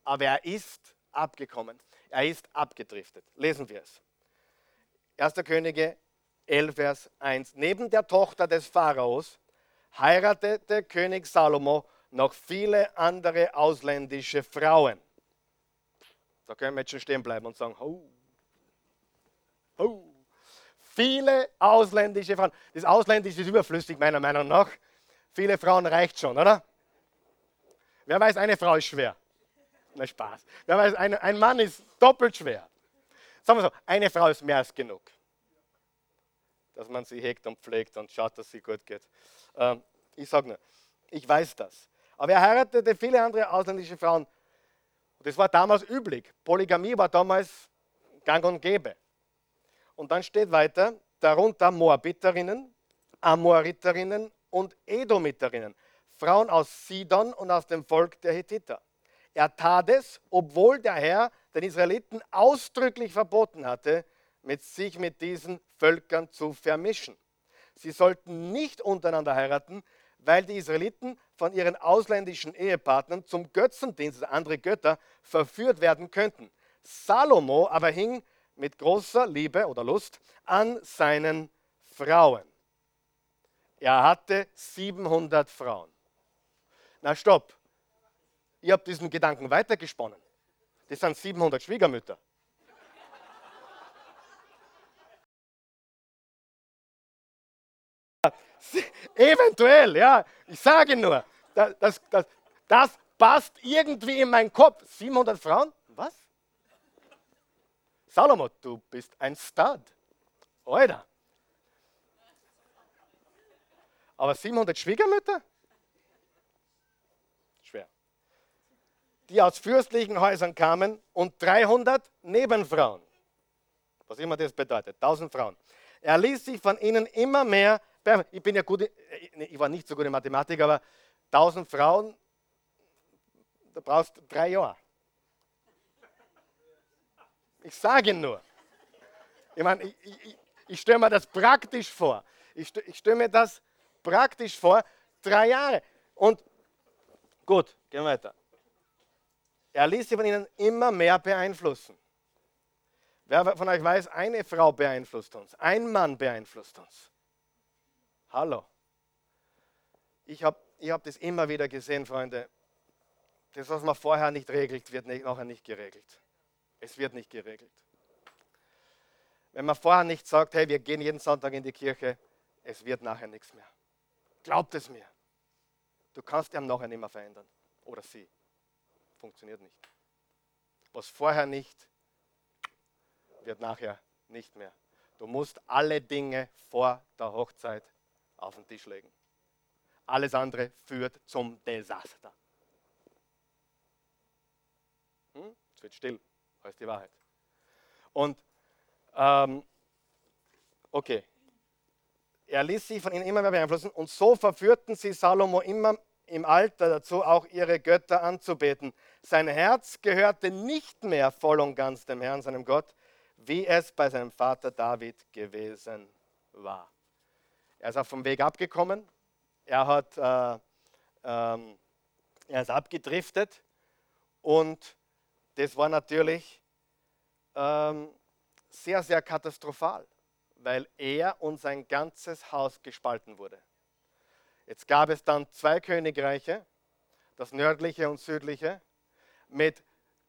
aber er ist abgekommen. Er ist abgedriftet. Lesen wir es. 1. Könige 11, Vers 1. Neben der Tochter des Pharaos heiratete König Salomo noch viele andere ausländische Frauen. Da können wir jetzt schon stehen bleiben und sagen, oh, oh. Viele ausländische Frauen. Das Ausländische ist überflüssig, meiner Meinung nach. Viele Frauen reicht schon, oder? Wer weiß, eine Frau ist schwer. Na Spaß. Wer weiß, ein, ein Mann ist doppelt schwer. Sagen wir so, eine Frau ist mehr als genug. Dass man sie hegt und pflegt und schaut, dass sie gut geht. Ähm, ich sage nur, ich weiß das. Aber er heiratete viele andere ausländische Frauen. Das war damals üblich. Polygamie war damals gang und gäbe. Und dann steht weiter, darunter Moabiterinnen, Amoriterinnen und Edomiterinnen, Frauen aus Sidon und aus dem Volk der Hethiter. Er tat es, obwohl der Herr den Israeliten ausdrücklich verboten hatte, mit sich mit diesen Völkern zu vermischen. Sie sollten nicht untereinander heiraten, weil die Israeliten von ihren ausländischen Ehepartnern zum Götzendienst, andere Götter, verführt werden könnten. Salomo aber hing mit großer Liebe oder Lust an seinen Frauen. Er hatte 700 Frauen. Na stopp, ich habe diesen Gedanken weitergesponnen. Das sind 700 Schwiegermütter. Eventuell, ja. Ich sage nur, das, das, das, das passt irgendwie in meinen Kopf. 700 Frauen? Was? Salomo, du bist ein Stud. Alter. Aber 700 Schwiegermütter? Schwer. Die aus fürstlichen Häusern kamen und 300 Nebenfrauen. Was immer das bedeutet. 1000 Frauen. Er ließ sich von ihnen immer mehr, ich bin ja gut, äh, ich war nicht so gut in Mathematik, aber 1000 Frauen, da brauchst du drei Jahre. Ich sage nur. Ich meine, ich, ich, ich stelle mir das praktisch vor. Ich, ich stelle mir das praktisch vor. Drei Jahre. Und gut, gehen wir weiter. Er ließ sich von ihnen immer mehr beeinflussen. Wer von euch weiß, eine Frau beeinflusst uns, ein Mann beeinflusst uns. Hallo. Ich habe ich hab das immer wieder gesehen, Freunde. Das, was man vorher nicht regelt, wird nicht, nachher nicht geregelt. Es wird nicht geregelt. Wenn man vorher nicht sagt, hey, wir gehen jeden Sonntag in die Kirche, es wird nachher nichts mehr. Glaubt es mir. Du kannst ihn nachher nicht mehr verändern. Oder sie. Funktioniert nicht. Was vorher nicht, wird nachher nicht mehr. Du musst alle Dinge vor der Hochzeit auf den Tisch legen. Alles andere führt zum Desaster. Hm? Es wird still. Das ist die Wahrheit. Und ähm, okay, er ließ sich von ihnen immer mehr beeinflussen und so verführten sie Salomo immer im Alter dazu, auch ihre Götter anzubeten. Sein Herz gehörte nicht mehr voll und ganz dem Herrn, seinem Gott, wie es bei seinem Vater David gewesen war. Er ist auch vom Weg abgekommen. Er, hat, äh, ähm, er ist abgedriftet und das war natürlich ähm, sehr, sehr katastrophal, weil er und sein ganzes Haus gespalten wurde. Jetzt gab es dann zwei Königreiche, das nördliche und südliche, mit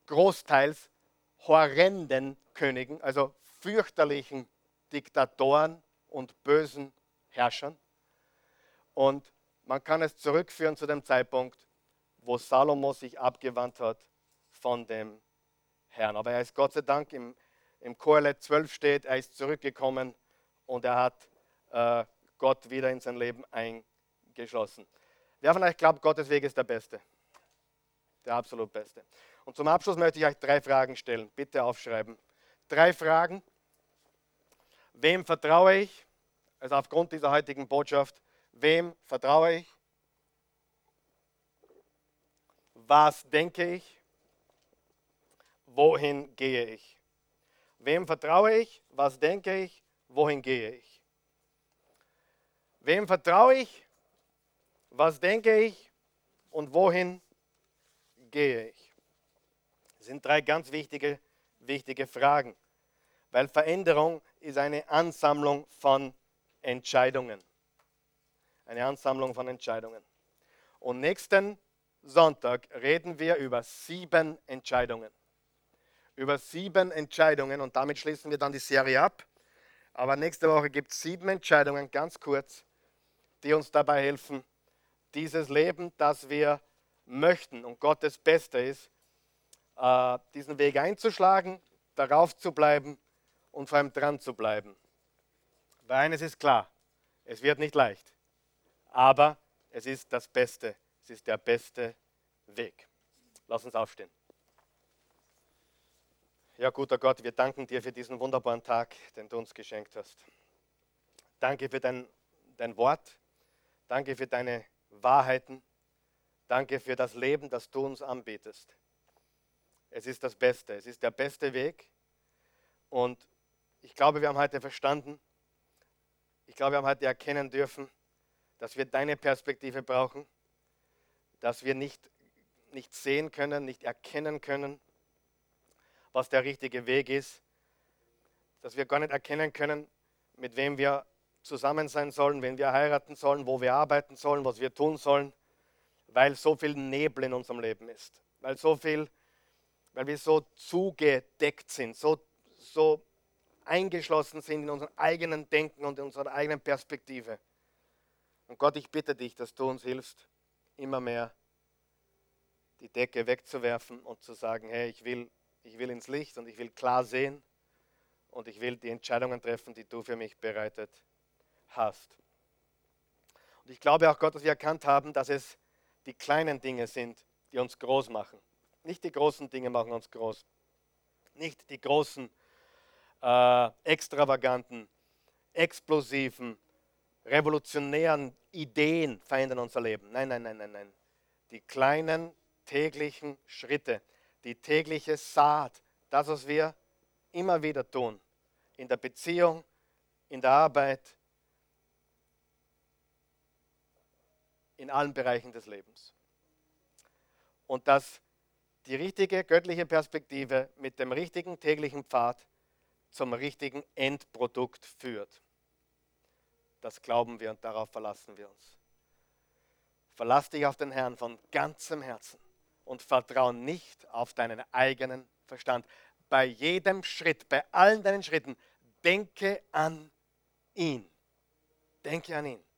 großteils horrenden Königen, also fürchterlichen Diktatoren und bösen Herrschern. Und man kann es zurückführen zu dem Zeitpunkt, wo Salomo sich abgewandt hat von dem Herrn. Aber er ist Gott sei Dank im, im Kohelet 12 steht, er ist zurückgekommen und er hat äh, Gott wieder in sein Leben eingeschlossen. Wer von euch glaubt, Gottes Weg ist der beste? Der absolut beste. Und zum Abschluss möchte ich euch drei Fragen stellen. Bitte aufschreiben. Drei Fragen. Wem vertraue ich? Also aufgrund dieser heutigen Botschaft, wem vertraue ich? Was denke ich? wohin gehe ich? Wem vertraue ich? Was denke ich? Wohin gehe ich? Wem vertraue ich? Was denke ich? Und wohin gehe ich? Das sind drei ganz wichtige, wichtige Fragen, weil Veränderung ist eine Ansammlung von Entscheidungen. Eine Ansammlung von Entscheidungen. Und nächsten Sonntag reden wir über sieben Entscheidungen. Über sieben Entscheidungen und damit schließen wir dann die Serie ab. Aber nächste Woche gibt es sieben Entscheidungen, ganz kurz, die uns dabei helfen, dieses Leben, das wir möchten und Gottes Beste ist, äh, diesen Weg einzuschlagen, darauf zu bleiben und vor allem dran zu bleiben. Weil eines ist klar, es wird nicht leicht, aber es ist das Beste, es ist der beste Weg. Lass uns aufstehen. Ja, guter Gott, wir danken dir für diesen wunderbaren Tag, den du uns geschenkt hast. Danke für dein, dein Wort. Danke für deine Wahrheiten. Danke für das Leben, das du uns anbietest. Es ist das Beste. Es ist der beste Weg. Und ich glaube, wir haben heute verstanden, ich glaube, wir haben heute erkennen dürfen, dass wir deine Perspektive brauchen, dass wir nicht, nicht sehen können, nicht erkennen können, was der richtige Weg ist, dass wir gar nicht erkennen können, mit wem wir zusammen sein sollen, wen wir heiraten sollen, wo wir arbeiten sollen, was wir tun sollen, weil so viel Nebel in unserem Leben ist, weil so viel, weil wir so zugedeckt sind, so, so eingeschlossen sind in unserem eigenen Denken und in unserer eigenen Perspektive. Und Gott, ich bitte dich, dass du uns hilfst, immer mehr die Decke wegzuwerfen und zu sagen, hey, ich will, ich will ins Licht und ich will klar sehen und ich will die Entscheidungen treffen, die du für mich bereitet hast. Und ich glaube auch Gott, dass wir erkannt haben, dass es die kleinen Dinge sind, die uns groß machen. Nicht die großen Dinge machen uns groß. Nicht die großen äh, extravaganten, explosiven, revolutionären Ideen verändern unser Leben. Nein, nein, nein, nein, nein. Die kleinen täglichen Schritte, die tägliche Saat, das, was wir immer wieder tun, in der Beziehung, in der Arbeit, in allen Bereichen des Lebens. Und dass die richtige göttliche Perspektive mit dem richtigen täglichen Pfad zum richtigen Endprodukt führt. Das glauben wir und darauf verlassen wir uns. Verlass dich auf den Herrn von ganzem Herzen und vertraue nicht auf deinen eigenen Verstand. Bei jedem Schritt, bei allen deinen Schritten, denke an ihn. Denke an ihn.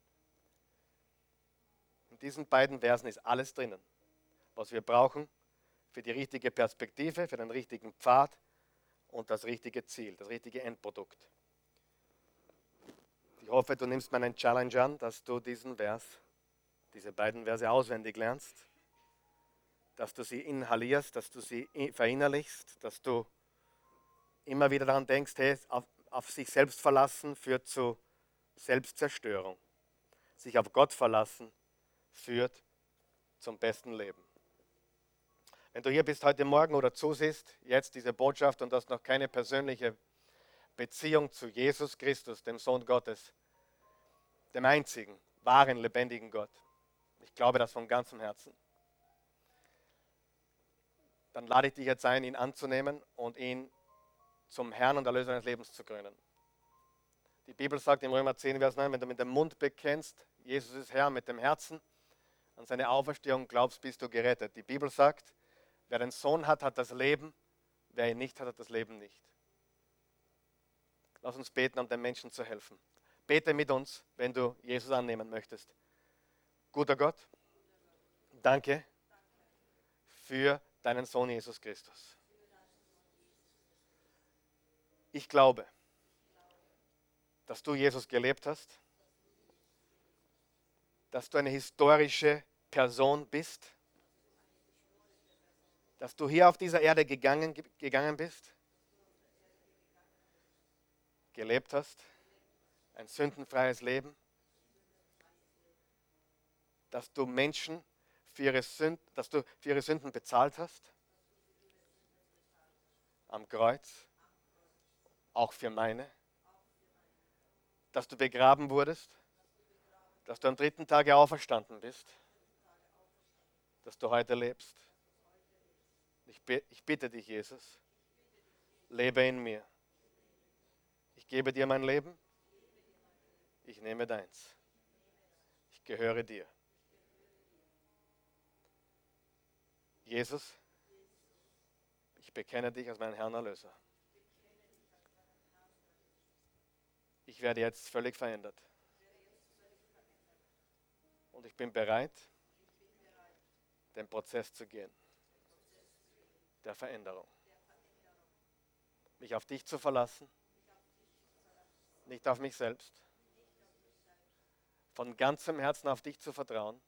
Diesen beiden Versen ist alles drinnen, was wir brauchen für die richtige Perspektive, für den richtigen Pfad und das richtige Ziel, das richtige Endprodukt. Ich hoffe, du nimmst meinen Challenge an, dass du diesen Vers, diese beiden Verse auswendig lernst, dass du sie inhalierst, dass du sie verinnerlichst, dass du immer wieder daran denkst, hey, auf, auf sich selbst verlassen führt zu Selbstzerstörung. Sich auf Gott verlassen führt zum besten Leben. Wenn du hier bist heute Morgen oder zusiehst, jetzt diese Botschaft und hast noch keine persönliche Beziehung zu Jesus Christus, dem Sohn Gottes, dem einzigen, wahren, lebendigen Gott. Ich glaube das von ganzem Herzen. Dann lade ich dich jetzt ein, ihn anzunehmen und ihn zum Herrn und Erlöser deines Lebens zu krönen. Die Bibel sagt im Römer 10, Vers 9, wenn du mit dem Mund bekennst, Jesus ist Herr, mit dem Herzen an seine Auferstehung glaubst, bist du gerettet. Die Bibel sagt, Wer den Sohn hat, hat das Leben. Wer ihn nicht hat, hat das Leben nicht. Lass uns beten, um den Menschen zu helfen. Bete mit uns, wenn du Jesus annehmen möchtest. Guter Gott, danke für deinen Sohn Jesus Christus. Ich glaube, dass du Jesus gelebt hast, dass du eine historische Person bist? Dass du hier auf dieser Erde gegangen, gegangen bist, gelebt hast, ein sündenfreies Leben, dass du Menschen für ihre Sünden, dass du für ihre Sünden bezahlt hast? Am Kreuz? Auch für meine, dass du begraben wurdest, dass du am dritten Tage auferstanden bist, dass du heute lebst. Ich, ich bitte dich, Jesus, lebe in mir. Ich gebe dir mein Leben. Ich nehme deins. Ich gehöre dir. Jesus, ich bekenne dich als meinen Herrn Erlöser. Ich werde jetzt völlig verändert. Und ich bin bereit, den Prozess zu gehen, der Veränderung. Mich auf dich zu verlassen, nicht auf mich selbst. Von ganzem Herzen auf dich zu vertrauen,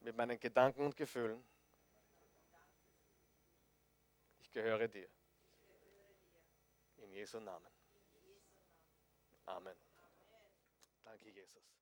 mit meinen Gedanken und Gefühlen. Ich gehöre dir. In Jesu Namen. Amen. Danke, Jesus.